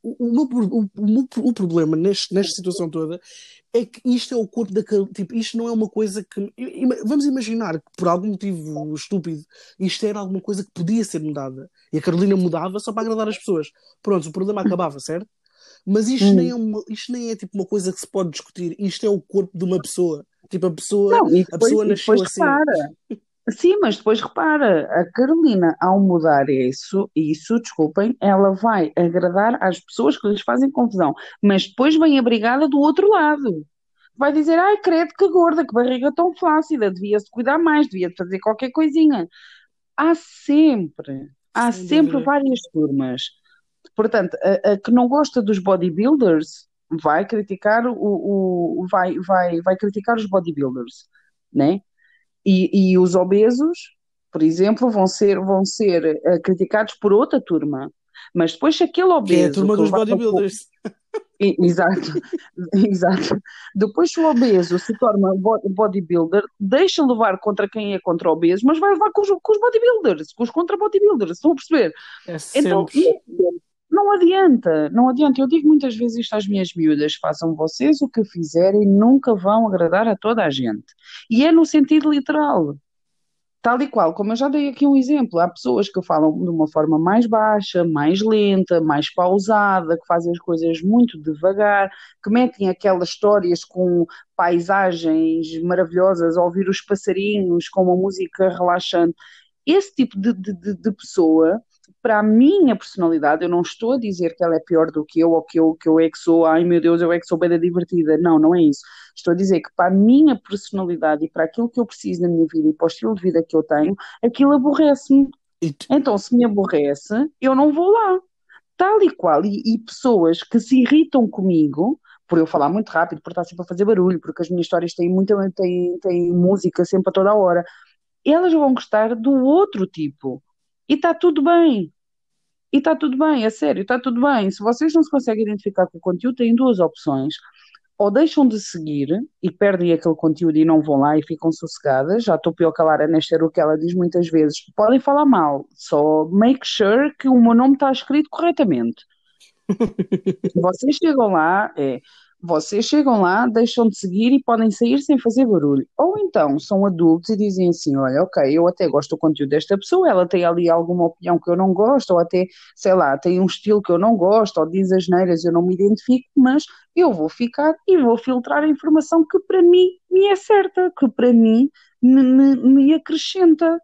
o, o, meu, o, o, o problema neste, nesta situação toda é que isto é o corpo da tipo, isto não é uma coisa que vamos imaginar que por algum motivo estúpido isto era alguma coisa que podia ser mudada e a Carolina mudava só para agradar as pessoas pronto, o problema acabava, certo? mas isto, hum. nem é uma, isto nem é tipo uma coisa que se pode discutir isto é o corpo de uma pessoa tipo a pessoa, não, depois, a pessoa nasceu assim repara. Sim, mas depois repara, a Carolina, ao mudar isso, isso, desculpem, ela vai agradar às pessoas que lhes fazem confusão, mas depois vem a brigada do outro lado. Vai dizer, ai, credo, que gorda, que barriga tão flácida, devia-se cuidar mais, devia fazer qualquer coisinha. Há sempre, há Sem sempre várias turmas. Portanto, a, a, que não gosta dos bodybuilders vai criticar o, o vai, vai, vai criticar os bodybuilders, né? E, e os obesos, por exemplo, vão ser, vão ser uh, criticados por outra turma. Mas depois, se aquele obeso. Que é a turma dos bodybuilders. Exato, exato. Depois, se o obeso se torna bodybuilder, deixa levar contra quem é contra o obeso, mas vai levar com os, com os bodybuilders, com os contra bodybuilders, estão a perceber? É então, não adianta, não adianta. Eu digo muitas vezes isto às minhas miúdas: façam vocês o que fizerem, nunca vão agradar a toda a gente. E é no sentido literal. Tal e qual, como eu já dei aqui um exemplo, há pessoas que falam de uma forma mais baixa, mais lenta, mais pausada, que fazem as coisas muito devagar, que metem aquelas histórias com paisagens maravilhosas, ouvir os passarinhos com uma música relaxante. Esse tipo de, de, de pessoa para a minha personalidade, eu não estou a dizer que ela é pior do que eu ou que eu, que eu é que sou, ai meu Deus, eu é que sou bem divertida. Não, não é isso. Estou a dizer que para a minha personalidade e para aquilo que eu preciso na minha vida e para o estilo de vida que eu tenho, aquilo aborrece-me. Então, se me aborrece, eu não vou lá. Tal e qual. E, e pessoas que se irritam comigo, por eu falar muito rápido, por estar sempre a fazer barulho, porque as minhas histórias têm muita têm, têm música sempre a toda a hora, elas vão gostar do outro tipo. E está tudo bem. E está tudo bem, é sério, está tudo bem. Se vocês não se conseguem identificar com o conteúdo, têm duas opções. Ou deixam de seguir e perdem aquele conteúdo e não vão lá e ficam sossegadas. Já estou pior que a Lara Nester, o que ela diz muitas vezes. Podem falar mal, só make sure que o meu nome está escrito corretamente. vocês chegam lá, é, vocês chegam lá, deixam de seguir e podem sair sem fazer barulho. Ou então são adultos e dizem assim: olha, ok, eu até gosto do conteúdo desta pessoa, ela tem ali alguma opinião que eu não gosto, ou até, sei lá, tem um estilo que eu não gosto, ou diz as neiras, eu não me identifico, mas eu vou ficar e vou filtrar a informação que para mim me é certa, que para mim me, me, me acrescenta.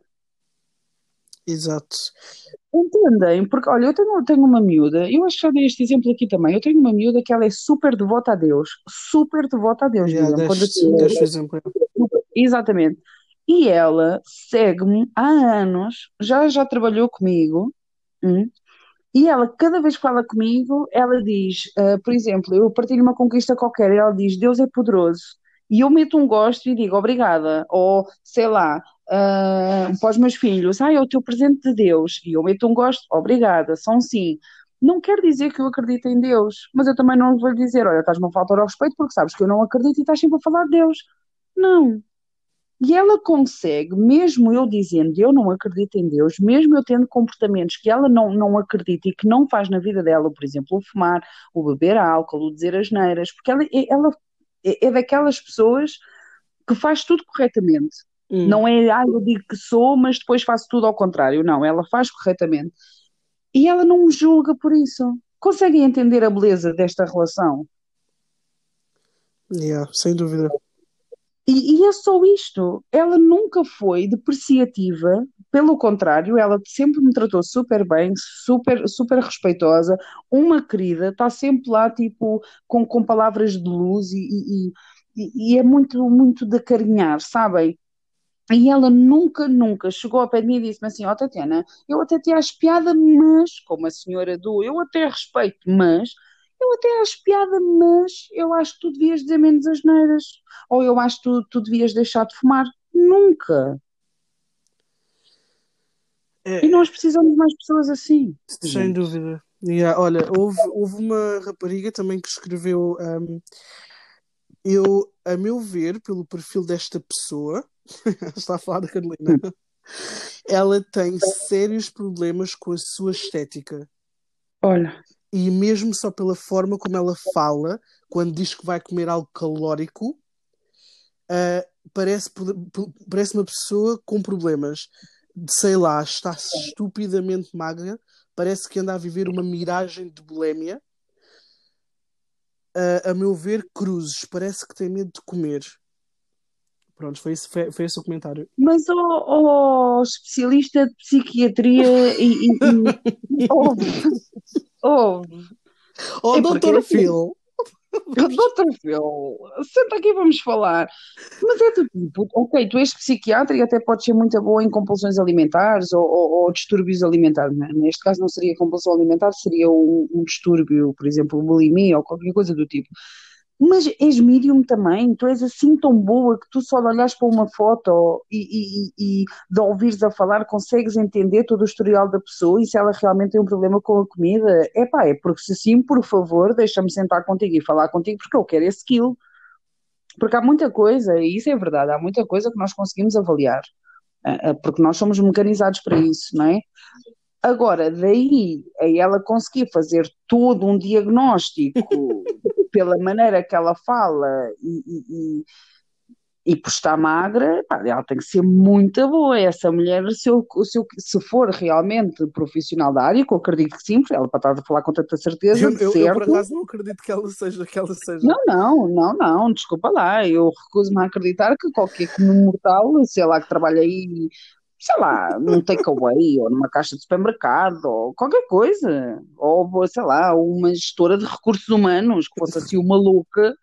Exato. Entendem? Porque, olha, eu tenho, tenho uma miúda, eu acho que já dei este exemplo aqui também. Eu tenho uma miúda que ela é super devota a Deus, super devota a Deus, Yeah. Quando eu- exemplo. Exatamente. E ela segue-me há anos, já já trabalhou comigo, hum, e ela, cada vez que fala comigo, ela diz, ah, por exemplo, eu partilho uma conquista qualquer, e ela diz, Deus é poderoso. E eu meto um gosto e digo, obrigada. Ou, sei lá, ah, para os meus filhos, ah, é o teu presente de Deus. E eu meto um gosto, obrigada, são sim. Não quer dizer que eu acredito em Deus, mas eu também não vou dizer, olha, estás-me a faltar ao respeito porque sabes que eu não acredito e estás sempre a falar de Deus. Não. E ela consegue, mesmo eu dizendo eu não acredito em Deus, mesmo eu tendo comportamentos que ela não, não acredita e que não faz na vida dela, por exemplo, o fumar, o beber álcool, o dizer asneiras, porque ela, é- ela é é daquelas pessoas que faz tudo corretamente. Hum. Não é, ah, eu digo que sou, mas depois faço tudo ao contrário. Não, ela faz corretamente. E ela não me julga por isso. Conseguem entender a beleza desta relação? Yeah, sem dúvida. E, e é só isto. Ela nunca foi depreciativa, pelo contrário, ela sempre me tratou super bem, super, super respeitosa, uma querida, está sempre lá, tipo, com, com palavras de luz e, e, e- é muito, muito de acarinhar, sabem? E ela nunca, nunca chegou ao pé de mim e disse-me assim: Ó Tatiana, eu até te acho piada, mas, como a senhora do, eu até respeito, mas, eu até acho piada, mas eu acho que tu devias dizer menos asneiras. Ou eu acho que tu, tu devias deixar de fumar. Nunca. É, E nós precisamos de mais pessoas assim. sem gente. dúvida. Yeah, olha, houve, houve uma rapariga também que escreveu. um, eu, a meu ver, pelo perfil desta pessoa, está a falar da Carolina, ela tem sérios problemas com a sua estética. Olha, E mesmo só pela forma como ela fala, quando diz que vai comer algo calórico, ah, parece, parece uma pessoa com problemas. Sei lá, está estupidamente magra, parece que anda a viver uma miragem de bulémia. Ah, a meu ver, cruzes, parece que tem medo de comer. Pronto, foi esse, foi, foi esse o comentário. mas ó ó, especialista de psiquiatria e. e, e ouve, ouve. Oh, É porque Dr. assim- Phil! Doutor Phil, senta aqui vamos falar. Mas é do tipo, ok, tu és psiquiatra e até podes ser muito boa em compulsões alimentares ou, ou- ou distúrbios alimentares. né? Neste caso não seria compulsão alimentar, seria um, um distúrbio, por exemplo, bulimia ou qualquer coisa do tipo. Mas és medium também, tu és assim tão boa que tu só de olhares para uma foto e, e, e, de ouvires a falar consegues entender todo o historial da pessoa e se ela realmente tem um problema com a comida. É pá, é porque se sim, por favor, deixa-me sentar contigo e falar contigo porque eu quero esse skill. Porque há muita coisa, e isso é verdade, há muita coisa que nós conseguimos avaliar, ah, ah, porque nós somos mecanizados para isso, não é? Agora, daí a ela conseguir fazer todo um diagnóstico pela maneira que ela fala e, e, e, e por estar magra, pá, ela tem que ser muito boa. Essa mulher, se, eu, se, eu, se for realmente profissional da área, que eu acredito que sim, porque ela para estar a falar com tanta certeza, Eu, eu, eu, certo. por acaso não acredito que ela seja, que ela seja. Não, não, não, não, desculpa lá, eu recuso-me a acreditar que qualquer comum mortal, sei lá, que trabalha aí, sei lá, num takeaway ou numa caixa de supermercado ou qualquer coisa, ou sei lá, uma gestora de recursos humanos que fosse assim uma louca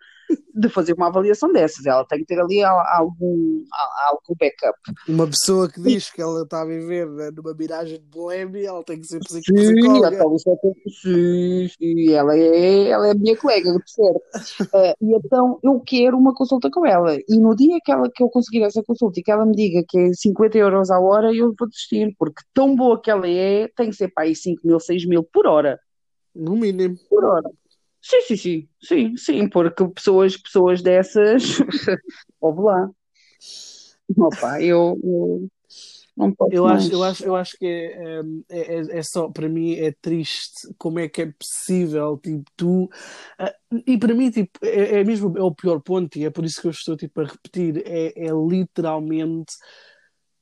de fazer uma avaliação dessas, ela tem que ter ali al- algum, al- algum backup. Uma pessoa que diz que ela está a viver né, numa miragem de boêmia, ela tem que ser psicóloga. sim, sim, ela é, ela é a minha colega, de certo. Ah, e então eu quero uma consulta com ela. E no dia que, ela, que eu conseguir essa consulta e que ela me diga que é 50 euros a hora, eu vou desistir, porque tão boa que ela é, tem que ser para aí 5 mil, 6 mil por hora. No mínimo. Por hora. Sim, sim, sim, sim, sim, porque pessoas, pessoas dessas, ouve lá. Opa, eu, eu não posso Eu mais. acho, eu acho, eu acho que é, é, é- é só, para mim, é triste como é que é possível, tipo, tu. ah, e para mim, tipo, é, é mesmo é o pior ponto, e é por isso que eu estou, tipo, a repetir, é, é literalmente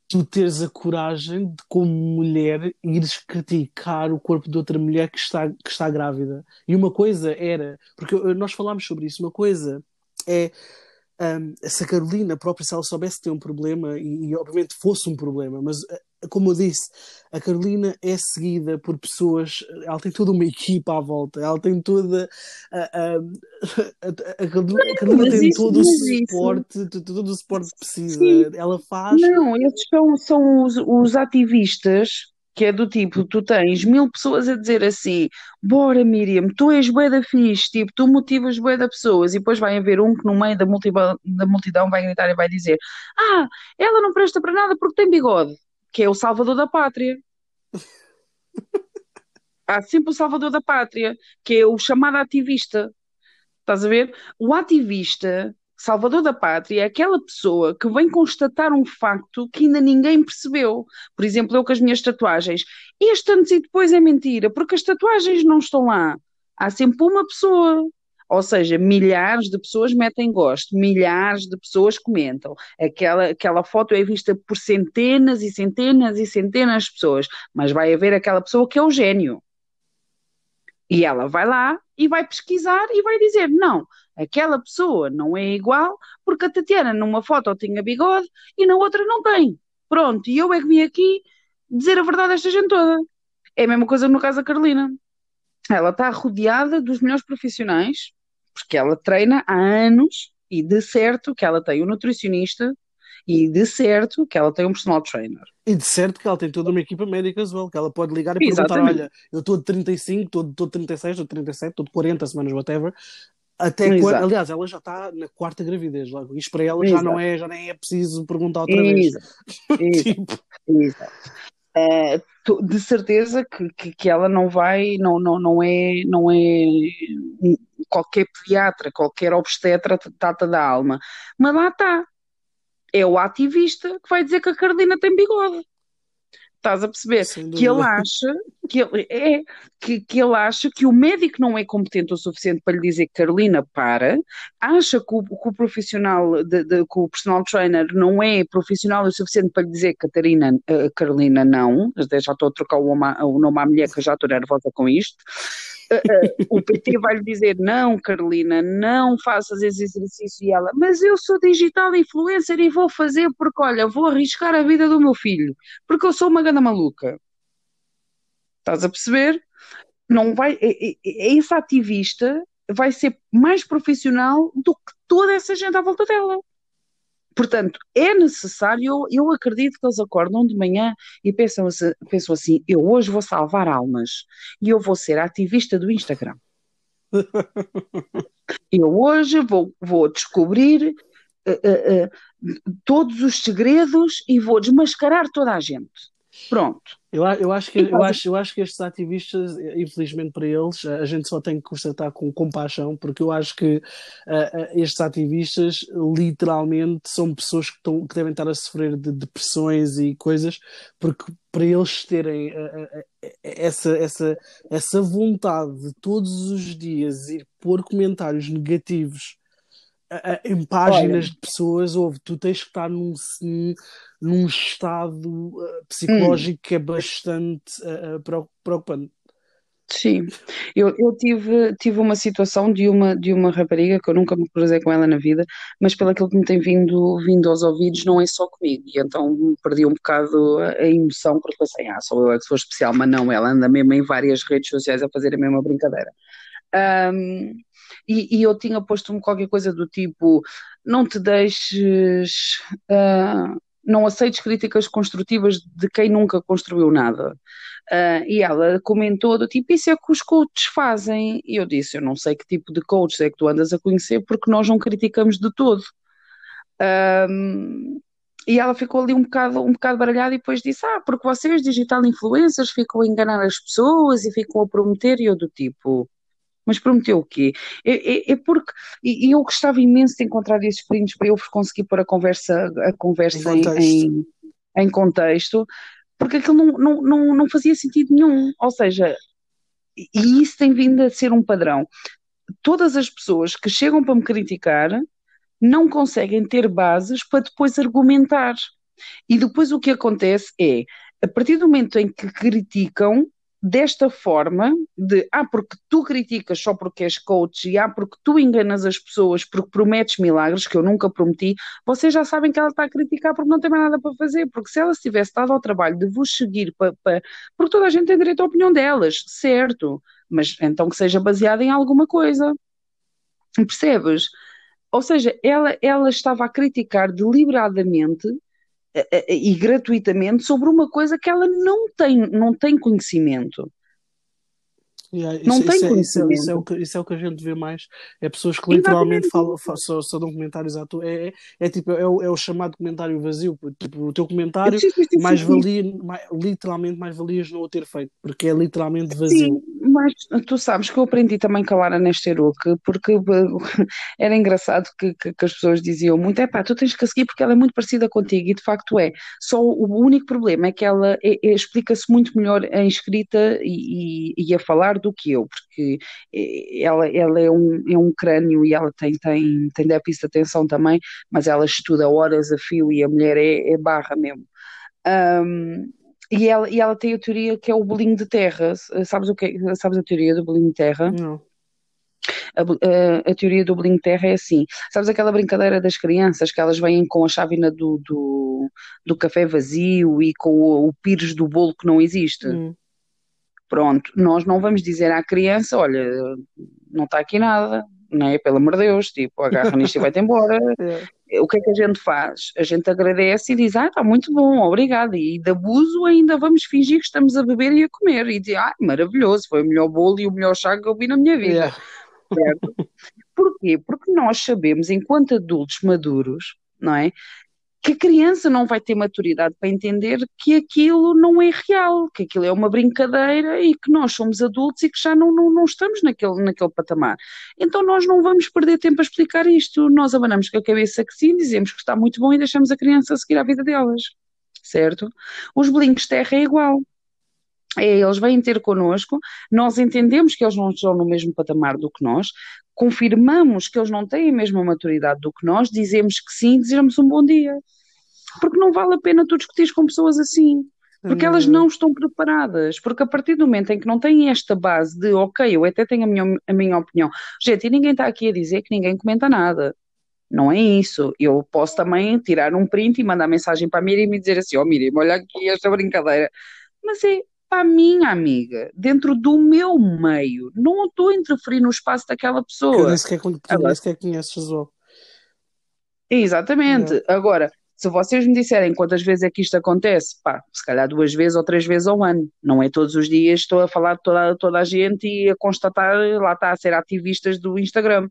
tu teres a coragem de, como mulher, ires criticar o corpo de outra mulher que está, que está grávida. E uma coisa era, porque nós falámos sobre isso, uma coisa é um, se a Carolina própria, se ela soubesse que tem um problema, e, e obviamente fosse um problema, mas uh, como eu disse, a Carolina é seguida por pessoas, ela tem toda uma equipa à volta, ela tem toda a, a, a, a Carolina, Carolina tem isso, todo o suporte, isso. todo o suporte que precisa. Sim. Ela faz. Não, esses são, são os, os ativistas que é do tipo, tu tens mil pessoas a dizer assim, bora Miriam, tu és bué da fixe, tipo, tu motivas bué da pessoas, e depois vai haver um que no meio da multidão, da multidão vai gritar e vai dizer, ah, ela não presta para nada porque tem bigode que é o salvador da pátria. Há sempre o salvador da pátria, que é o chamado ativista. Estás a ver? O ativista, salvador da pátria, é aquela pessoa que vem constatar um facto que ainda ninguém percebeu. Por exemplo, eu com as minhas tatuagens. Este antes e depois é mentira, porque as tatuagens não estão lá. Há sempre uma pessoa ou seja, milhares de pessoas metem gosto, milhares de pessoas comentam. Aquela, aquela foto é vista por centenas e centenas e centenas de pessoas, mas vai haver aquela pessoa que é o gênio. E ela vai lá e vai pesquisar e vai dizer: não, aquela pessoa não é igual porque a Tatiana numa foto tinha bigode e na outra não tem. Pronto, e eu é que vim aqui dizer a verdade a esta gente toda. É a mesma coisa no caso da Carolina. Ela está rodeada dos melhores profissionais, porque ela treina há anos e de certo que ela tem um nutricionista e de certo que ela tem um personal trainer. E de certo que ela tem toda uma equipa médica as well, que ela pode ligar e perguntar, olha, eu estou de 35, estou de 36, estou de 37, estou de 40 semanas, whatever, até quando, aliás, ela já está na quarta gravidez, logo. Isto para ela Exato. já não é, já nem é preciso perguntar outra vez. Exato. tipo... Exato. Uh, de certeza que, que, que, ela não vai, não, não, não é, não é qualquer pediatra, qualquer obstetra trata da alma. Mas lá está. É o ativista que vai dizer que a Carolina tem bigode. Estás a perceber? Que ele acha que ele, é, que, que ele acha que o médico não é competente o suficiente para lhe dizer que Carolina para, acha que o, que o profissional, de, de, que o personal trainer não é profissional o suficiente para lhe dizer que Catarina, uh, Carolina não, já estou a trocar o, o nome à mulher que já estou nervosa com isto. Uh, uh, o PT vai lhe dizer: não, Carolina, não faças esse exercício. E ela, mas eu sou digital influencer e vou fazer porque, olha, vou arriscar a vida do meu filho, porque eu sou uma gana maluca. Estás a perceber? Não vai, esse ativista vai ser mais profissional do que toda essa gente à volta dela. Portanto, é necessário, eu acredito que eles acordam de manhã e pensam, pensam assim: eu hoje vou salvar almas e eu vou ser ativista do Instagram. eu hoje vou, vou descobrir uh, uh, uh, todos os segredos e vou desmascarar toda a gente. Pronto. Eu, eu, acho que, eu, acho, eu acho que estes ativistas, infelizmente para eles, a gente só tem que constatar com compaixão, porque eu acho que uh, estes ativistas literalmente são pessoas que, estão, que devem estar a sofrer de depressões e coisas, porque para eles terem uh, uh, essa, essa, essa vontade de todos os dias ir pôr comentários negativos em páginas Olha. de pessoas, houve, tu tens que estar num, num estado uh, psicológico hum. que é bastante uh, preocupante. Sim, eu, eu tive, tive uma situação de uma, de uma rapariga que eu nunca me cruzei com ela na vida, mas pelo que me tem vindo, vindo aos ouvidos, não é só comigo, e então perdi um bocado a, a emoção, porque pensei, ah, sou eu é que sou especial, mas não, ela anda mesmo em várias redes sociais a fazer a mesma brincadeira. Um, e, e, eu tinha posto-me qualquer coisa do tipo: não te deixes, uh, não aceites críticas construtivas de quem nunca construiu nada. Uh, e ela comentou do tipo: Isso é que os coaches fazem. E eu disse: Eu não sei que tipo de coaches é que tu andas a conhecer, porque nós não criticamos de todo. Um, e ela ficou ali um bocado, um bocado baralhada e depois disse: Ah, porque vocês, digital influencers, ficam a enganar as pessoas e ficam a prometer. E eu, do tipo: mas prometeu o quê? É, é, é porque e, eu gostava imenso de encontrar esses prints para eu conseguir pôr a conversa, a conversa em, contexto. Em, em contexto, porque aquilo não, não, não, não fazia sentido nenhum. Ou seja, e isso tem vindo a ser um padrão. Todas as pessoas que chegam para me criticar não conseguem ter bases para depois argumentar. E depois o que acontece é, a partir do momento em que criticam, desta forma de ah, porque tu criticas só porque és coach e ah, porque tu enganas as pessoas porque prometes milagres que eu nunca prometi, vocês já sabem que ela está a criticar porque não tem mais nada para fazer, porque se ela se tivesse dado ao trabalho de vos seguir para, para... porque toda a gente tem direito à opinião delas, certo, mas então que seja baseada em alguma coisa. Percebes? Ou seja, ela, ela estava a criticar deliberadamente e gratuitamente sobre uma coisa que ela não tem, não tem conhecimento. Yeah, isso, não tem isso, conhecimento. Isso é, isso, é o que, isso é o que a gente vê mais. É pessoas que literalmente falam, falam, só, só dão comentários à tua. É, é, é, tipo, é o, é o chamado comentário vazio. Tipo, o teu comentário mais valia, mais, literalmente mais valias não o ter feito, porque é literalmente vazio. Sim, mas tu sabes que eu aprendi também com a Lara Nesteruk, porque era engraçado que, que, que, as pessoas diziam muito: é pá, tu tens que seguir porque ela é muito parecida contigo, e de facto é. Só o único problema é que ela é, é, explica-se muito melhor em escrita e, e, e a falar do que eu, porque eh, ela, ela é, um, é um crânio e ela tem, tem, tem déficit de atenção também, mas ela estuda horas a fio e a mulher é, é barra mesmo. Um, e ela, e ela tem a teoria que é o bolinho de terra. Sabes, o que, sabes a teoria do bolinho de terra? Não. A, a, a, teoria do bolinho de terra é assim. Sabes aquela brincadeira das crianças que elas vêm com a chávena do, do, do café vazio e com o, o pires do bolo que não existe? Hum. Pronto, nós não vamos dizer à criança, olha, não está aqui nada, não é? Pelo amor de Deus, tipo, agarra nisto e vai-te embora. É. O que é que a gente faz? A gente agradece e diz, ah, está muito bom, obrigada. E de abuso ainda vamos fingir que estamos a beber e a comer. E diz, ah, maravilhoso, foi o melhor bolo e o melhor chá que eu vi na minha vida. Yeah. Certo? Porquê? Porque nós sabemos, enquanto adultos maduros, não é? Que a criança não vai ter maturidade para entender que aquilo não é real, que aquilo é uma brincadeira e que nós somos adultos e que já não, não, não estamos naquele, naquele patamar. Então nós não vamos perder tempo a explicar isto, nós abanamos com a cabeça que sim, dizemos que está muito bom e deixamos a criança seguir a vida delas, certo? Os bolinhos de terra é igual. É, eles vêm ter connosco, nós entendemos que eles não estão no mesmo patamar do que nós, confirmamos que eles não têm a mesma maturidade do que nós, dizemos que sim, desejamos um bom dia porque não vale a pena tu discutir com pessoas assim. Porque elas não estão preparadas. Porque a partir do momento em que não têm esta base de, ok, eu até tenho a minha, a minha opinião. Gente, e ninguém está aqui a dizer que ninguém comenta nada. Não é isso. Eu posso também tirar um print e mandar mensagem para a Miriam e dizer assim: Ó oh, Miriam, olha aqui esta brincadeira. Mas é para a minha amiga, dentro do meu meio. Não estou a interferir no espaço daquela pessoa. Eu nem sequer, nem sequer conheces o Exatamente. Agora, se vocês me disserem quantas vezes é que isto acontece, pá, se calhar duas vezes ou três vezes ao ano. Não é todos os dias, estou a falar de toda, toda a gente e a constatar, lá está, a ser ativistas do Instagram.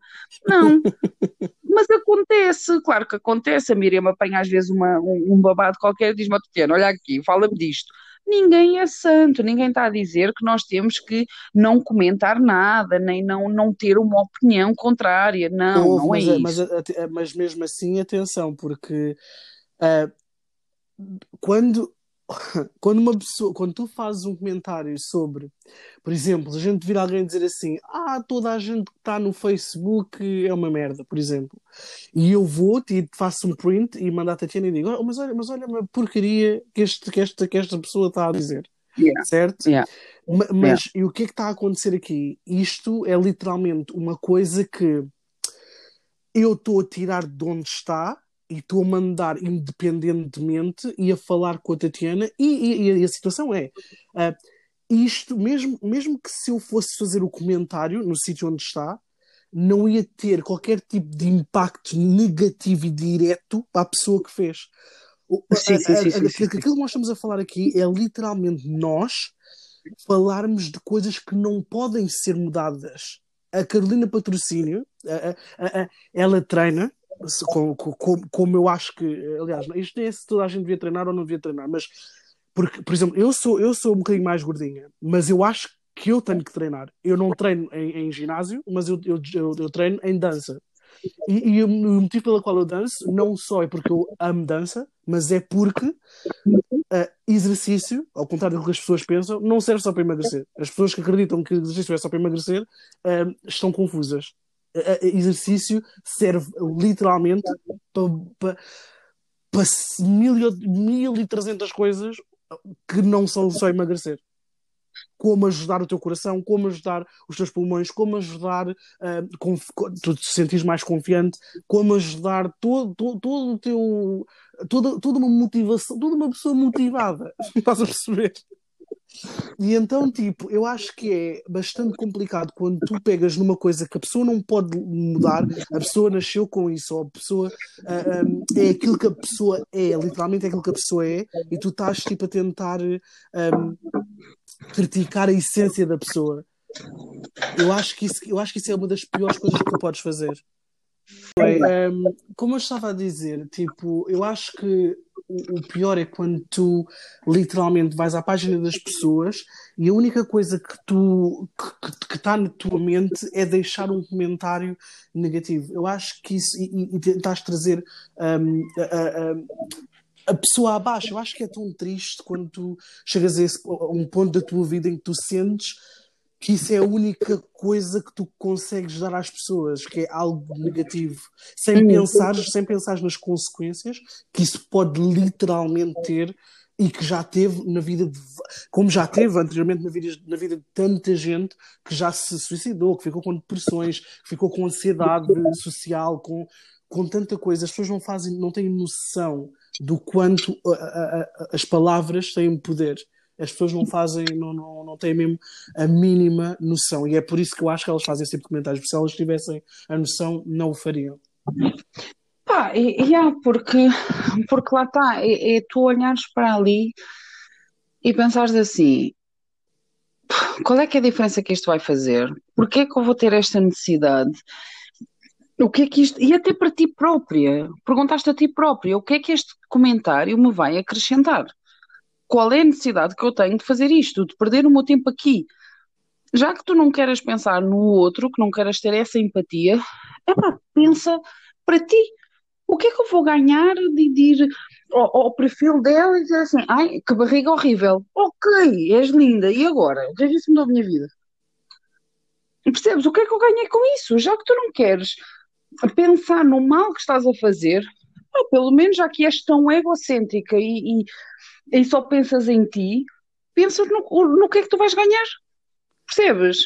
Não. Mas acontece, claro que acontece. A Miriam apanha às vezes uma, um, um babado qualquer e diz-me, Tatiana, olha aqui, fala-me disto. Ninguém é santo, ninguém está a dizer que nós temos que não comentar nada, nem não, não ter uma opinião contrária. Não, não mas, é mas, isso. Mas, mas mesmo assim, atenção, porque Uh, quando, quando uma pessoa, quando tu fazes um comentário sobre, por exemplo, a gente vir alguém dizer assim, ah, toda a gente que está no Facebook é uma merda, por exemplo, e eu vou e faço um print e mando a Tatiana e digo, oh, mas olha, mas olha uma porcaria que, este, que, esta, que esta pessoa está a dizer. Yeah. Certo? Yeah. Mas, yeah. e o que é que está a acontecer aqui? Isto é literalmente uma coisa que eu estou a tirar de onde está e estou a mandar independentemente e a falar com a Tatiana e, e, e a situação é uh, isto, mesmo, mesmo que se eu fosse fazer o comentário no sítio onde está, não ia ter qualquer tipo de impacto negativo e direto para a pessoa que fez. Sim, sim, sim, sim, Aquilo que nós estamos a falar aqui é literalmente nós falarmos de coisas que não podem ser mudadas. A Carolina Patrocínio, a, a, a, ela treina, como, como, eu acho que, aliás, isto nem é se toda a gente devia treinar ou não devia treinar, mas porque, por exemplo, eu sou, eu sou um bocadinho mais gordinha, mas eu acho que eu tenho que treinar. Eu não treino em, em ginásio, mas eu, eu, eu, eu, treino em dança. E, e, o motivo pelo qual eu danço não só é porque eu amo dança, mas é porque uh, exercício, ao contrário do que as pessoas pensam, não serve só para emagrecer. As pessoas que acreditam que exercício é só para emagrecer uh, estão confusas exercício serve literalmente para, mil, mil e trezentas coisas que não são só emagrecer. como ajudar o teu coração, como ajudar os teus pulmões, como ajudar uh, com, tu te sentires mais confiante, como ajudar todo, todo, todo o teu toda, toda uma motivação, toda uma pessoa motivada, estás a perceber? E então, tipo, eu acho que é bastante complicado quando tu pegas numa coisa que a pessoa não pode mudar, a pessoa nasceu com isso, ou a pessoa uh, ah, um, é aquilo que a pessoa é, literalmente é aquilo que a pessoa é, e tu estás tipo a tentar um, criticar a essência da pessoa. Eu acho, que isso, eu acho que isso é uma das piores coisas que tu podes fazer. Um, como eu estava a dizer, tipo, eu acho que o, pior é quando tu literalmente vais à página das pessoas e a única coisa que tu que está na tua mente é deixar um comentário negativo. Eu acho que isso e, e tentas trazer um, a, a, a, pessoa abaixo. Eu acho que é tão triste quando tu chegas a, esse, a um ponto da tua vida em que tu sentes que isso é a única coisa que tu consegues dar às pessoas, que é algo negativo, sem pensar, sem pensar nas consequências que isso pode literalmente ter e que já teve na vida de, como já teve anteriormente na vida, na vida de tanta gente que já se suicidou, que ficou com depressões, que ficou com ansiedade social, com, com tanta coisa. As pessoas não fazem, não têm noção do quanto a, a, a, as palavras têm poder as pessoas não fazem, não, não, não têm mesmo a mínima noção. E é por isso que eu acho que elas fazem esse tipo de comentários, porque se elas tivessem a noção, não o fariam. Pá, e, yeah, porque, porque lá está, é, é tu olhares para ali e pensares assim, qual é que é a diferença que isto vai fazer? Porquê é que eu vou ter esta necessidade? O que é que isto. E até para ti própria. Perguntaste a ti própria o que é que este comentário me vai acrescentar? Qual é a necessidade que eu tenho de fazer isto, de perder o meu tempo aqui? Já que tu não queres pensar no outro, que não queres ter essa empatia, epá, pensa para ti. O que é que eu vou ganhar de, ir ao, ao, perfil dela e dizer assim, ai, que barriga horrível. Ok, és linda, e agora? O que é que isso mudou a minha vida? Percebes? O que é que eu ganhei com isso? Já que tu não queres pensar no mal que estás a fazer, pelo menos já que és tão egocêntrica e, e e só pensas em ti, pensas no, no que é que tu vais ganhar. Percebes?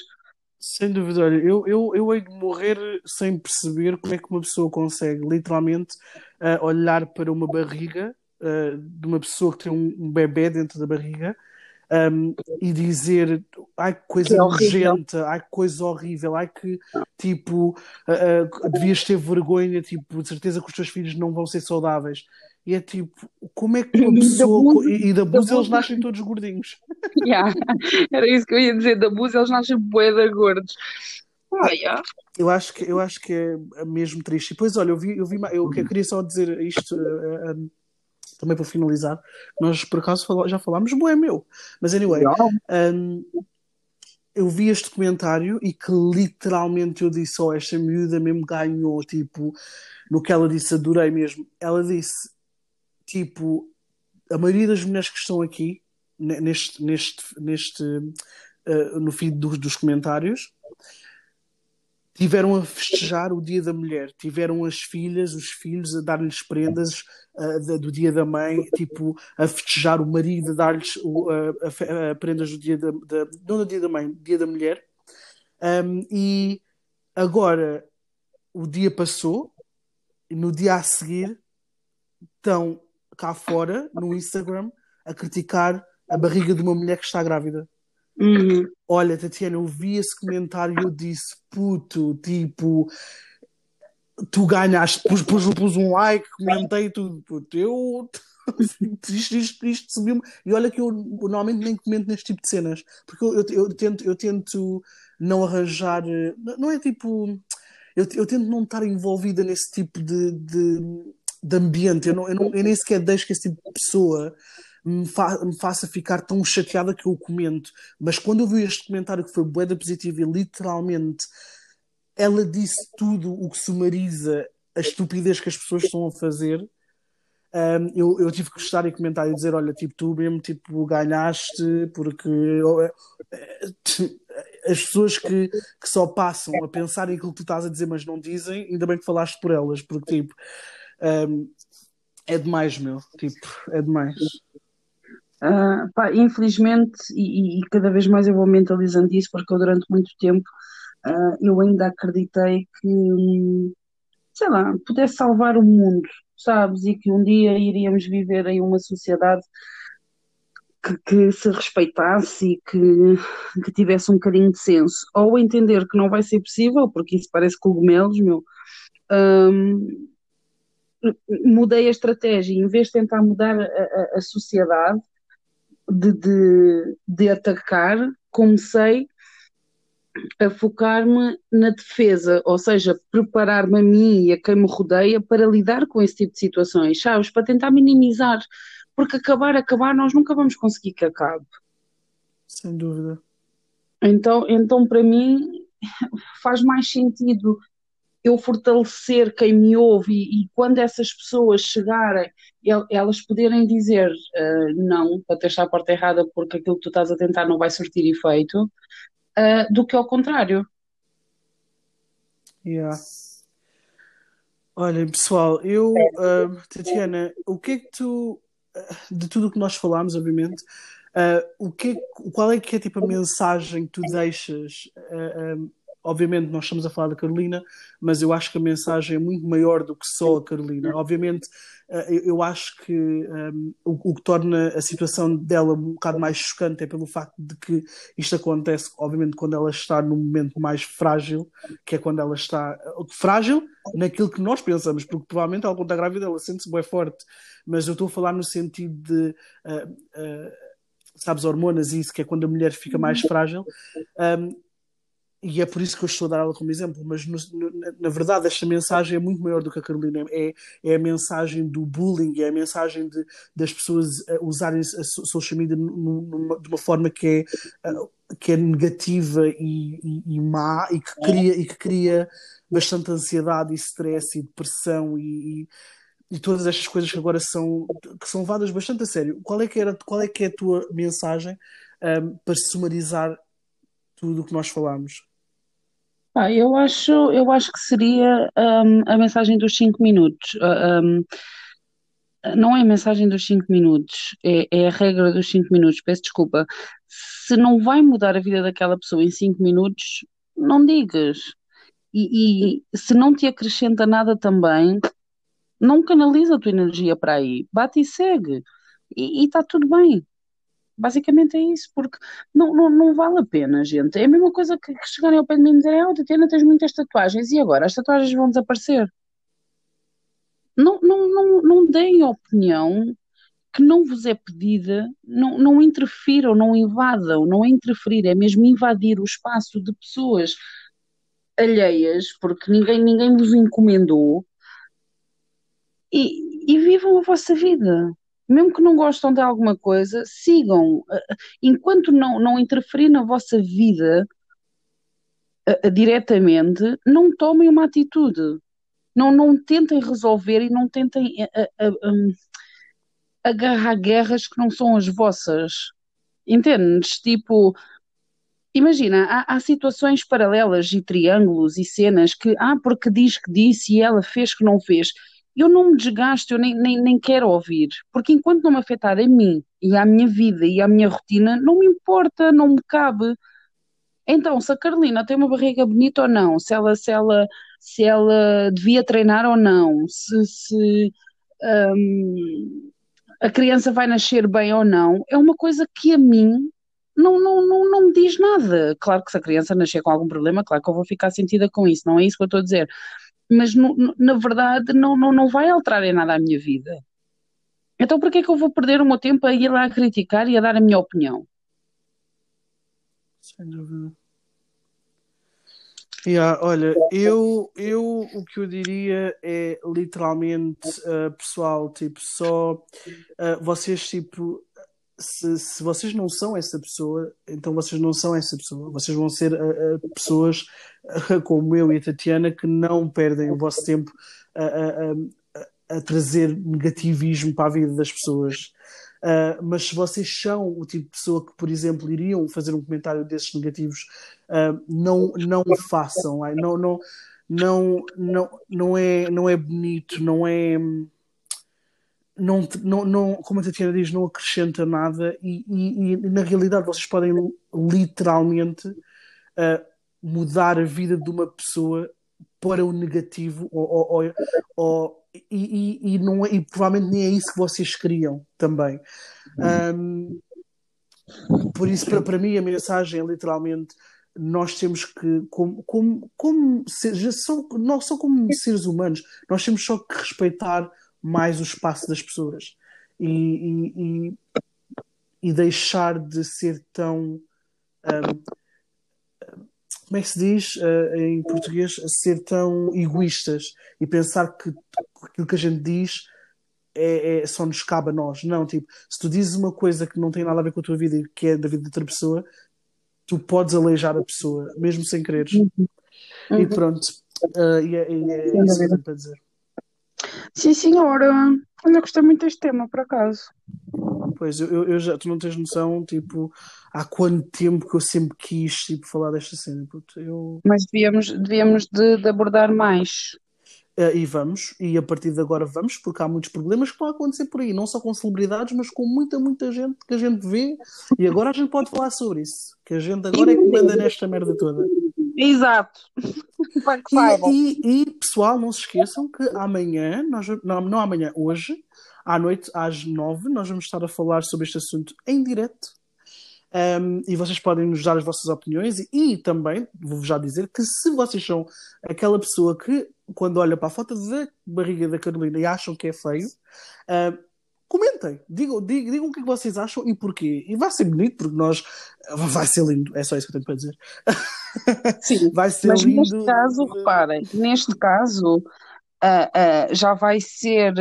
Sem dúvida, olha, eu, eu, eu hei de morrer sem perceber como é que uma pessoa consegue literalmente uh, olhar para uma barriga uh, de uma pessoa que tem um, um bebê dentro da barriga um, e dizer ai que coisa que nojenta, ai que coisa horrível, ai que tipo uh, uh, devias ter vergonha, tipo, de certeza que os teus filhos não vão ser saudáveis. E é tipo, como é que uma pessoa. E da Búzios eles nascem todos gordinhos. Yeah. Era isso que eu ia dizer, da Búzios eles nascem boeda gordos. Ah, yeah. eu, acho que, eu acho que é mesmo triste. E depois, olha, eu vi, eu vi eu, eu queria só dizer isto uh, uh, também para finalizar. Nós por acaso já falámos, boé meu. Mas anyway, um, eu vi este comentário e que literalmente eu disse: Oh, esta miúda mesmo ganhou. Tipo, no que ela disse, adorei mesmo. Ela disse: tipo, a maioria das mulheres que estão aqui, neste, neste, neste uh, no fim dos, dos comentários, tiveram a festejar o Dia da Mulher, tiveram as filhas, os filhos a dar-lhes prendas uh, do Dia da Mãe, tipo a festejar o marido, a dar-lhes uh, prendas do Dia da, da, não do Dia da Mãe, Dia da Mulher. Um, e agora o dia passou, e no dia a seguir estão cá fora, no Instagram, a criticar a barriga de uma mulher que está grávida. Uhum. Olha, Tatiana, eu vi esse comentário e eu disse, puto, tipo, tu ganhaste, pus, pus, pus um like, comentei tudo, puto, eu. isto, isto, isto subiu-me. E olha que eu, normalmente nem comento neste tipo de cenas, porque eu, eu, eu, tento, eu tento não arranjar. Não é tipo. Eu, eu tento não estar envolvida nesse tipo de, de de ambiente. Eu, não, eu, não, eu nem sequer deixo que esse tipo de pessoa me, fa me, faça ficar tão chateada que eu comento. Mas quando eu vi este comentário que foi boeda positiva e literalmente ela disse tudo o que sumariza a estupidez que as pessoas estão a fazer. Um, eu, eu tive que gostar e comentar e dizer: Olha, tipo, tu mesmo tipo, ganhaste, porque as pessoas que, que só passam a pensar em aquilo que tu estás a dizer, mas não dizem, ainda bem que falaste por elas, porque tipo, um, é demais, meu. Tipo, é demais. Uh, pá, infelizmente, e, e, cada vez mais eu vou mentalizando isso, porque eu durante muito tempo uh, eu ainda acreditei que, sei lá, pudesse salvar o mundo, sabes? E que um dia iríamos viver em uma sociedade que, que se respeitasse e que, que, tivesse um bocadinho de senso. Ou entender que não vai ser possível, porque isso parece cogumelos, meu. Um, mudei a estratégia, em vez de tentar mudar a, a, a sociedade, de, de, de atacar, comecei a focar-me na defesa, ou seja, preparar-me a mim e a quem me rodeia para lidar com esse tipo de situações, sabes? Para tentar minimizar, porque acabar, acabar, nós nunca vamos conseguir que acabe. Sem dúvida. Então, então para mim, faz mais sentido eu fortalecer quem me ouve e, e quando essas pessoas chegarem, elas poderem dizer uh, não, para testar a porta errada porque aquilo que tu estás a tentar não vai surtir efeito, uh, do que ao contrário. Yeah. Olha, pessoal, eu, uh, Tatiana, o que é que tu, de tudo o que nós falámos, obviamente, o que, é qual é que é tipo a mensagem que tu deixas obviamente nós estamos a falar da Carolina, mas eu acho que a mensagem é muito maior do que só a Carolina. Obviamente, eh, eu acho que um, ehm, o, que torna a situação dela um bocado mais chocante é pelo facto de que isto acontece, obviamente, quando ela está num momento mais frágil, que é quando ela está frágil naquilo que nós pensamos, porque provavelmente ela, quando está grávida, ela sente-se bem forte, mas eu estou a falar no sentido de. Uh, uh, sabes, hormonas e isso, que é quando a mulher fica mais frágil. Um, ehm, e é por isso que eu estou a dar ela como exemplo, mas no, no, na verdade esta mensagem é muito maior do que a Carolina, é, é a mensagem do bullying, é a mensagem de, das pessoas usarem a social media numa, de uma forma que é, que é negativa e, e, e má e que, cria, e que cria bastante ansiedade e stress e depressão e, e, e todas estas coisas que agora são, que são levadas bastante a sério. Qual é que, era, qual é, que é a tua mensagem um, para sumarizar tudo o que nós falámos? Ah, eu acho, eu acho que seria um, a mensagem dos 5 minutos. Uh, um, não é a mensagem dos 5 minutos, é, é, a regra dos 5 minutos. Peço desculpa. Se não vai mudar a vida daquela pessoa em 5 minutos, não digas. E, e, se não te acrescenta nada também, não canaliza a tua energia para aí. Bate e segue. E está tudo bem. Basicamente é isso, porque não, não, não vale a pena, gente. É a mesma coisa que, chegarem ao pé de mim e dizerem, oh, Tatiana, tens muitas tatuagens, e agora? As tatuagens vão desaparecer. Não, não, não, não deem opinião que não vos é pedida, não, não interfiram, não invadam, não é interferir, é mesmo invadir o espaço de pessoas alheias, porque ninguém, ninguém vos encomendou, e, e vivam a vossa vida mesmo que não gostam de alguma coisa, sigam. Enquanto não, não interferir na vossa vida uh, diretamente, não tomem uma atitude. Não, não tentem resolver e não tentem uh, agarrar guerras que não são as vossas. Entendes? Tipo, imagina, há, há, situações paralelas e triângulos e cenas que, ah, porque diz que disse e ela fez que não fez eu não me desgasto, eu nem, nem, nem quero ouvir, porque enquanto não me afetar a mim e à minha vida e à minha rotina, não me importa, não me cabe. Então, se a Carolina tem uma barriga bonita ou não, se ela, se ela, se ela devia treinar ou não, se, se um, a criança vai nascer bem ou não, é uma coisa que a mim não, não, não, não me diz nada. Claro que se a criança nascer com algum problema, claro que eu vou ficar sentida com isso, não é isso que eu estou a dizer mas no, na verdade não, não, não vai alterar em nada a minha vida. Então por que é que eu vou perder o meu tempo a ir lá a criticar e a dar a minha opinião? Sem dúvida. Yeah, olha, eu, eu o que eu diria é literalmente, uh, pessoal, tipo, só uh, vocês tipo se, se vocês não são essa pessoa, então vocês não são essa pessoa. Vocês vão ser uh, uh, pessoas uh, como eu e a Tatiana que não perdem o vosso tempo a, a trazer negativismo para a vida das pessoas. mas se vocês são o tipo de pessoa que, por exemplo, iriam fazer um comentário desses negativos, não, não façam. Não, não, não, não, não, é, não é bonito, não é não, não, não, como a Tatiana diz, não acrescenta nada e, e, e na realidade vocês podem literalmente uh, mudar a vida de uma pessoa para o negativo ou, ou, ou e, e, não é, e provavelmente nem é isso que vocês queriam também. Um, por isso, para, para mim, a mensagem é literalmente nós temos que, como, como, como seja, só, não só como seres humanos, nós temos só que respeitar mais o espaço das pessoas e, e, e, e deixar de ser tão. Um, como é que se diz uh, em português? Ser tão egoístas e pensar que aquilo que a gente diz é, é, só nos cabe a nós. Não, tipo, se tu dizes uma coisa que não tem nada a ver com a tua vida e que é da vida de outra pessoa, tu podes aleijar a pessoa, mesmo sem quereres. Uhum. E pronto. Uh, e é, e é isso que eu tenho para dizer. Sim, senhora. Olha, gostei muito deste tema, por acaso. Pois, eu, eu já, tu não tens noção, tipo, há quanto tempo que eu sempre quis, tipo, falar desta cena. Puto, eu... Mas devíamos, devíamos de, de abordar mais. Uh, e vamos, e a partir de agora vamos, porque há muitos problemas que vão acontecer por aí, não só com celebridades, mas com muita, muita gente que a gente vê, e agora a gente pode falar sobre isso, que a gente agora é que manda nesta merda toda. Exato. e, e, e, pessoal, não se esqueçam que amanhã, nós, não, não amanhã, hoje, à noite, às nove, nós vamos estar a falar sobre este assunto em direto. Um, e vocês podem nos dar as vossas opiniões e, e também vou-vos já dizer que se vocês são aquela pessoa que quando olha para a foto da barriga da Carolina e acham que é feio, uh, comentem, digam, digam, digam o que, é que vocês acham e porquê. E vai ser bonito, porque nós. Vai ser lindo, é só isso que eu tenho para dizer. Sim, vai ser mas lindo. Neste caso, reparem, neste caso. Uh, uh, já vai ser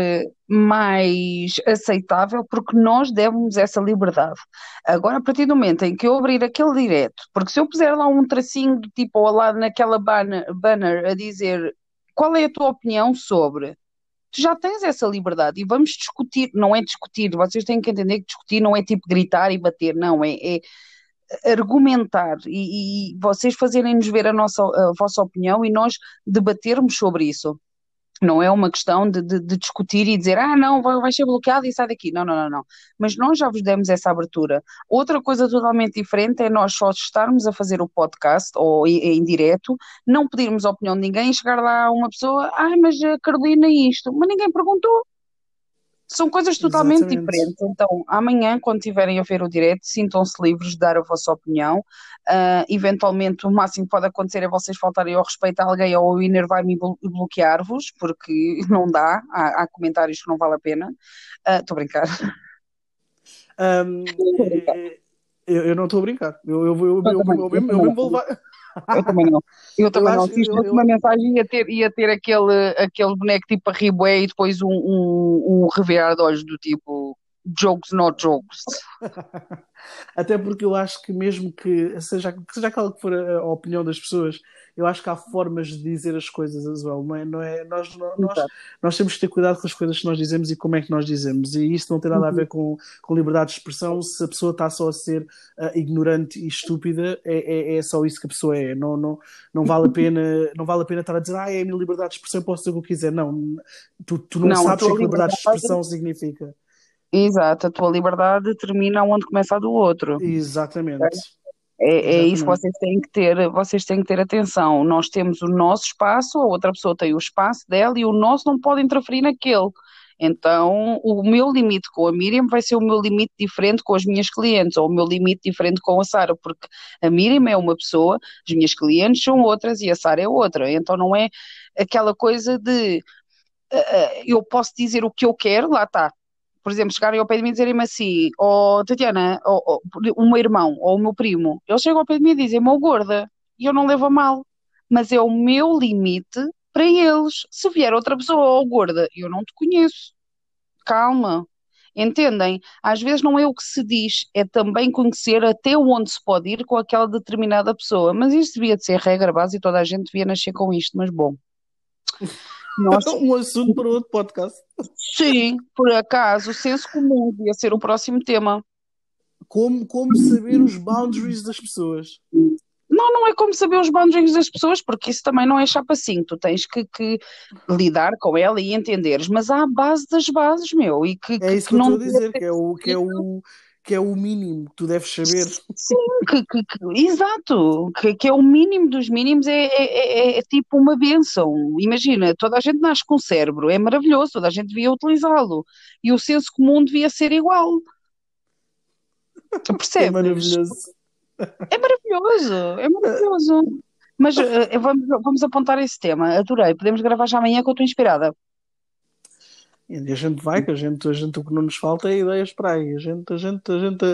mais aceitável porque nós demos essa liberdade. Agora, a partir do momento em que eu abrir aquele direto, porque se eu puser lá um tracinho do tipo ao lado naquela banner, banner a dizer qual é a tua opinião sobre tu já tens essa liberdade e vamos discutir, não é discutir, vocês têm que entender que discutir não é tipo gritar e bater, não, é, é argumentar e, e vocês fazerem-nos ver a, nossa, a vossa opinião e nós debatermos sobre isso. Não é uma questão de, de, de, discutir e dizer, ah, não, vai, vai ser bloqueado e sai daqui. Não, não, não, não. Mas nós já vos demos essa abertura. Outra coisa totalmente diferente é nós só estarmos a fazer o podcast ou em direto, não pedirmos a opinião de ninguém e chegar lá uma pessoa, ah, mas a Carolina isto. Mas ninguém perguntou. São coisas totalmente Exatamente. diferentes. Então, amanhã, quando tiverem a ver o direto, sintam-se livres de dar a vossa opinião. Uh, eventualmente, o máximo que pode acontecer é vocês faltarem ao respeito a alguém ou o Inner vai me bloquear-vos, porque não dá. Há, há, comentários que não vale a pena. Ah, estou uh, a brincar. Um, eu, eu, não estou a brincar. Eu, eu, eu, eu, eu, eu, eu, vou levar. Eu também não. Eu também eu não. Se isto fosse uma mensagem, ia ter, ia ter aquele, aquele boneco tipo a Ribué e depois um, um, um revirar de olhos do tipo jokes, not jokes. Até porque eu acho que mesmo que seja, seja aquela que for a, a opinião das pessoas, eu acho que há formas de dizer as coisas as well, não é? Não é nós, nós, nós, temos que ter cuidado com as coisas que nós dizemos e como é que nós dizemos. E isso não tem nada a ver com, com liberdade de expressão. Se a pessoa está só a ser uh, ignorante e estúpida, é, é, é, só isso que a pessoa é. Não, não, não, vale a pena, não vale a pena estar a dizer, ah, é a minha liberdade de expressão, posso dizer o que eu quiser. Não, tu, tu não, não sabes o que liberdade de expressão significa. Exato, a tua liberdade termina onde começa a do outro. Exatamente. É, é isso que vocês têm que ter, vocês têm que ter atenção. Nós temos o nosso espaço, a outra pessoa tem o espaço dela e o nosso não pode interferir naquele. Então, o meu limite com a Miriam vai ser o meu limite diferente com as minhas clientes, ou o meu limite diferente com a Sara, porque a Miriam é uma pessoa, as minhas clientes são outras e a Sara é outra. Então, não é aquela coisa de uh, eu posso dizer o que eu quero, lá está, por exemplo, chegarem ao pé de mim e dizerem-me assim, oh, Tatiana, oh, oh, o meu irmão ou o meu primo, eles chegam ao pé de mim e dizem-me, oh, gorda, e eu não levo a mal, mas é o meu limite para eles. Se vier outra pessoa, oh, gorda, eu não te conheço. Calma. Entendem? Às vezes não é o que se diz, é também conhecer até onde se pode ir com aquela determinada pessoa. Mas isto devia de ser regra base e toda a gente devia nascer com isto, mas bom. Nós... um assunto para outro podcast. Sim, por acaso, o senso comum devia ser o próximo tema. Como, como saber os boundaries das pessoas? Não, não é como saber os boundaries das pessoas, porque isso também não é chapacinho. Tu tens que, que lidar com ela e entenderes, mas há a base das bases, meu, e que, É que, isso que que eu não estou a dizer, que é o, que é o, que é o mínimo que tu deves saber. Sim, que, que- que- exato, que, é o mínimo dos mínimos, é, é, é- é tipo uma bênção. Imagina, toda a gente nasce com cérebro, é maravilhoso, toda a gente devia utilizá-lo. E o senso comum devia ser igual. É Percebes? maravilhoso. É maravilhoso, é maravilhoso. Mas eh, vamos, vamos apontar esse tema. Adorei. Podemos gravar já amanhã que eu estou inspirada. E a gente vai, que a gente, a gente o que não nos falta é ideias para aí. A gente, a gente, a gente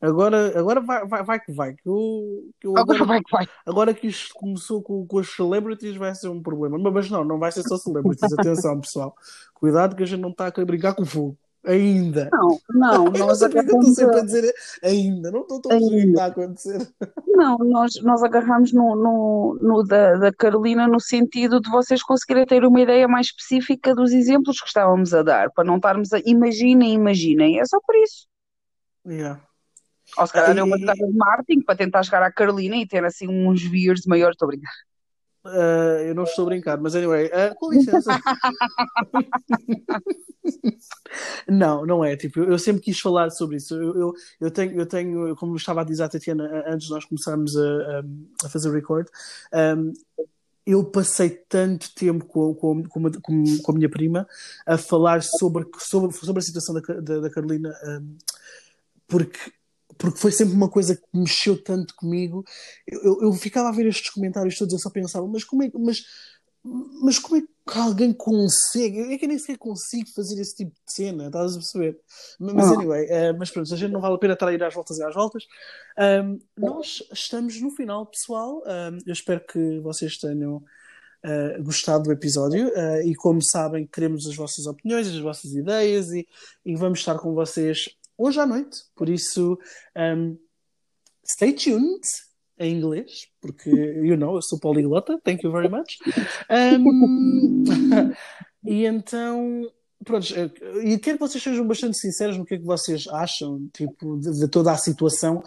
agora, agora vai, vai, vai que vai. Que eu, que eu Agora agora, vai que vai. agora que isto começou com, com as celebrities vai ser um problema. Mas, mas não, não vai ser só celebrities. Atenção, pessoal. Cuidado que a gente não está a brincar com fogo. Ainda. Não, não, Eu não nós é eu estou agarramos, sempre a- dizer ainda. Não estou a perceber o que ainda. está a acontecer. Não, nós, nós agarramos no, no, no da, da Carolina no sentido de vocês conseguirem ter uma ideia mais específica dos exemplos que estávamos a dar, para não estarmos a imaginem, imaginem. É só por isso. Yeah. Ou se Ah, calhar e- é uma de marketing para tentar chegar à Carolina e ter assim uns views maiores. Estou a brincar. Ah, eu não estou a brincar, mas anyway, ah, com licença. Não, não é. Tipo, eu, sempre quis falar sobre isso. Eu, eu, eu tenho, eu tenho, como estava a dizer a Tatiana antes de nós começarmos a, a, fazer o record, um, eu passei tanto tempo com, com, com, com- a minha prima a falar sobre, sobre, sobre a situação da, da, da Carolina, um, porque, porque foi sempre uma coisa que mexeu tanto comigo. Eu, eu, eu ficava a ver estes comentários todos, eu só pensava, mas como é, que- mas, mas como é que alguém consegue? É que eu nem sequer consigo fazer esse tipo de cena, estás a perceber? Mas Não. anyway, eh, mas pronto, a gente não vale a pena estar a ir às voltas e às voltas. Um, nós estamos no final, pessoal. Um, eu espero que vocês tenham uh, gostado do episódio uh, e, como sabem, queremos as vossas opiniões, as vossas ideias e, e vamos estar com vocês hoje à noite. Por isso, um, stay tuned em inglês, porque, you know, eu sou poliglota, thank you very much. Um, e então, pronto, eh, e quero que vocês sejam bastante sinceros no que é que vocês acham, tipo, de, de toda a situação.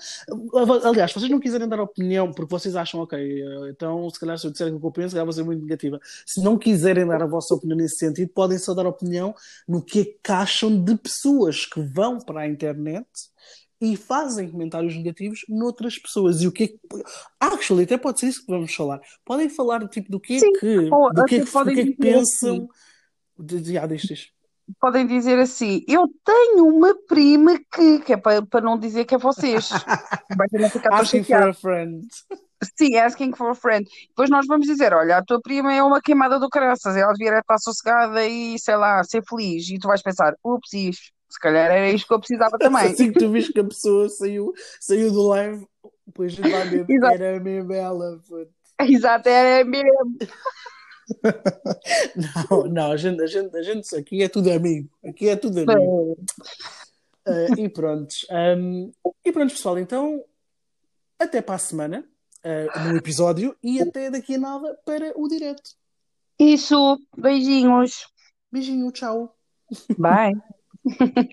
Aliás, se vocês não quiserem dar opinião porque vocês acham, ok, eh, então se calhar se eu disser aquilo que eu penso, vai ser muito negativa. Se não quiserem dar a vossa opinião nesse sentido, podem só dar opinião no que é que acham de pessoas que vão para a internet e fazem comentários negativos noutras pessoas. E o que é que. Actually, até pode ser isso que vamos falar. Podem falar tipo, do que é Sim, que. Do que é que, do que, é que pensam. assim. De, de, ah, diz, diz. Podem dizer assim: Eu tenho uma prima que, que é para, para não dizer que é vocês. Vai ter não ficar tão Asking for a friend. Sim, asking for a friend. Depois nós vamos dizer: Olha, a tua prima é uma queimada do caraças, ela devia estar sossegada e sei lá, ser feliz. E tu vais pensar: Ups, isto, se calhar era isto que eu precisava também. Assim que tu viste que a pessoa saiu, saiu do live, a Exato. era mesmo ela. puto. Exato, é mesmo. Não, não, a gente, a, gente, a gente aqui é tudo amigo. Aqui é tudo amigo. Uh, e pronto. Um, e pronto, pessoal, então até para a semana uh, no episódio e até daqui a nada para o direto. Isso, beijinhos. Beijinho, tchau. Bye.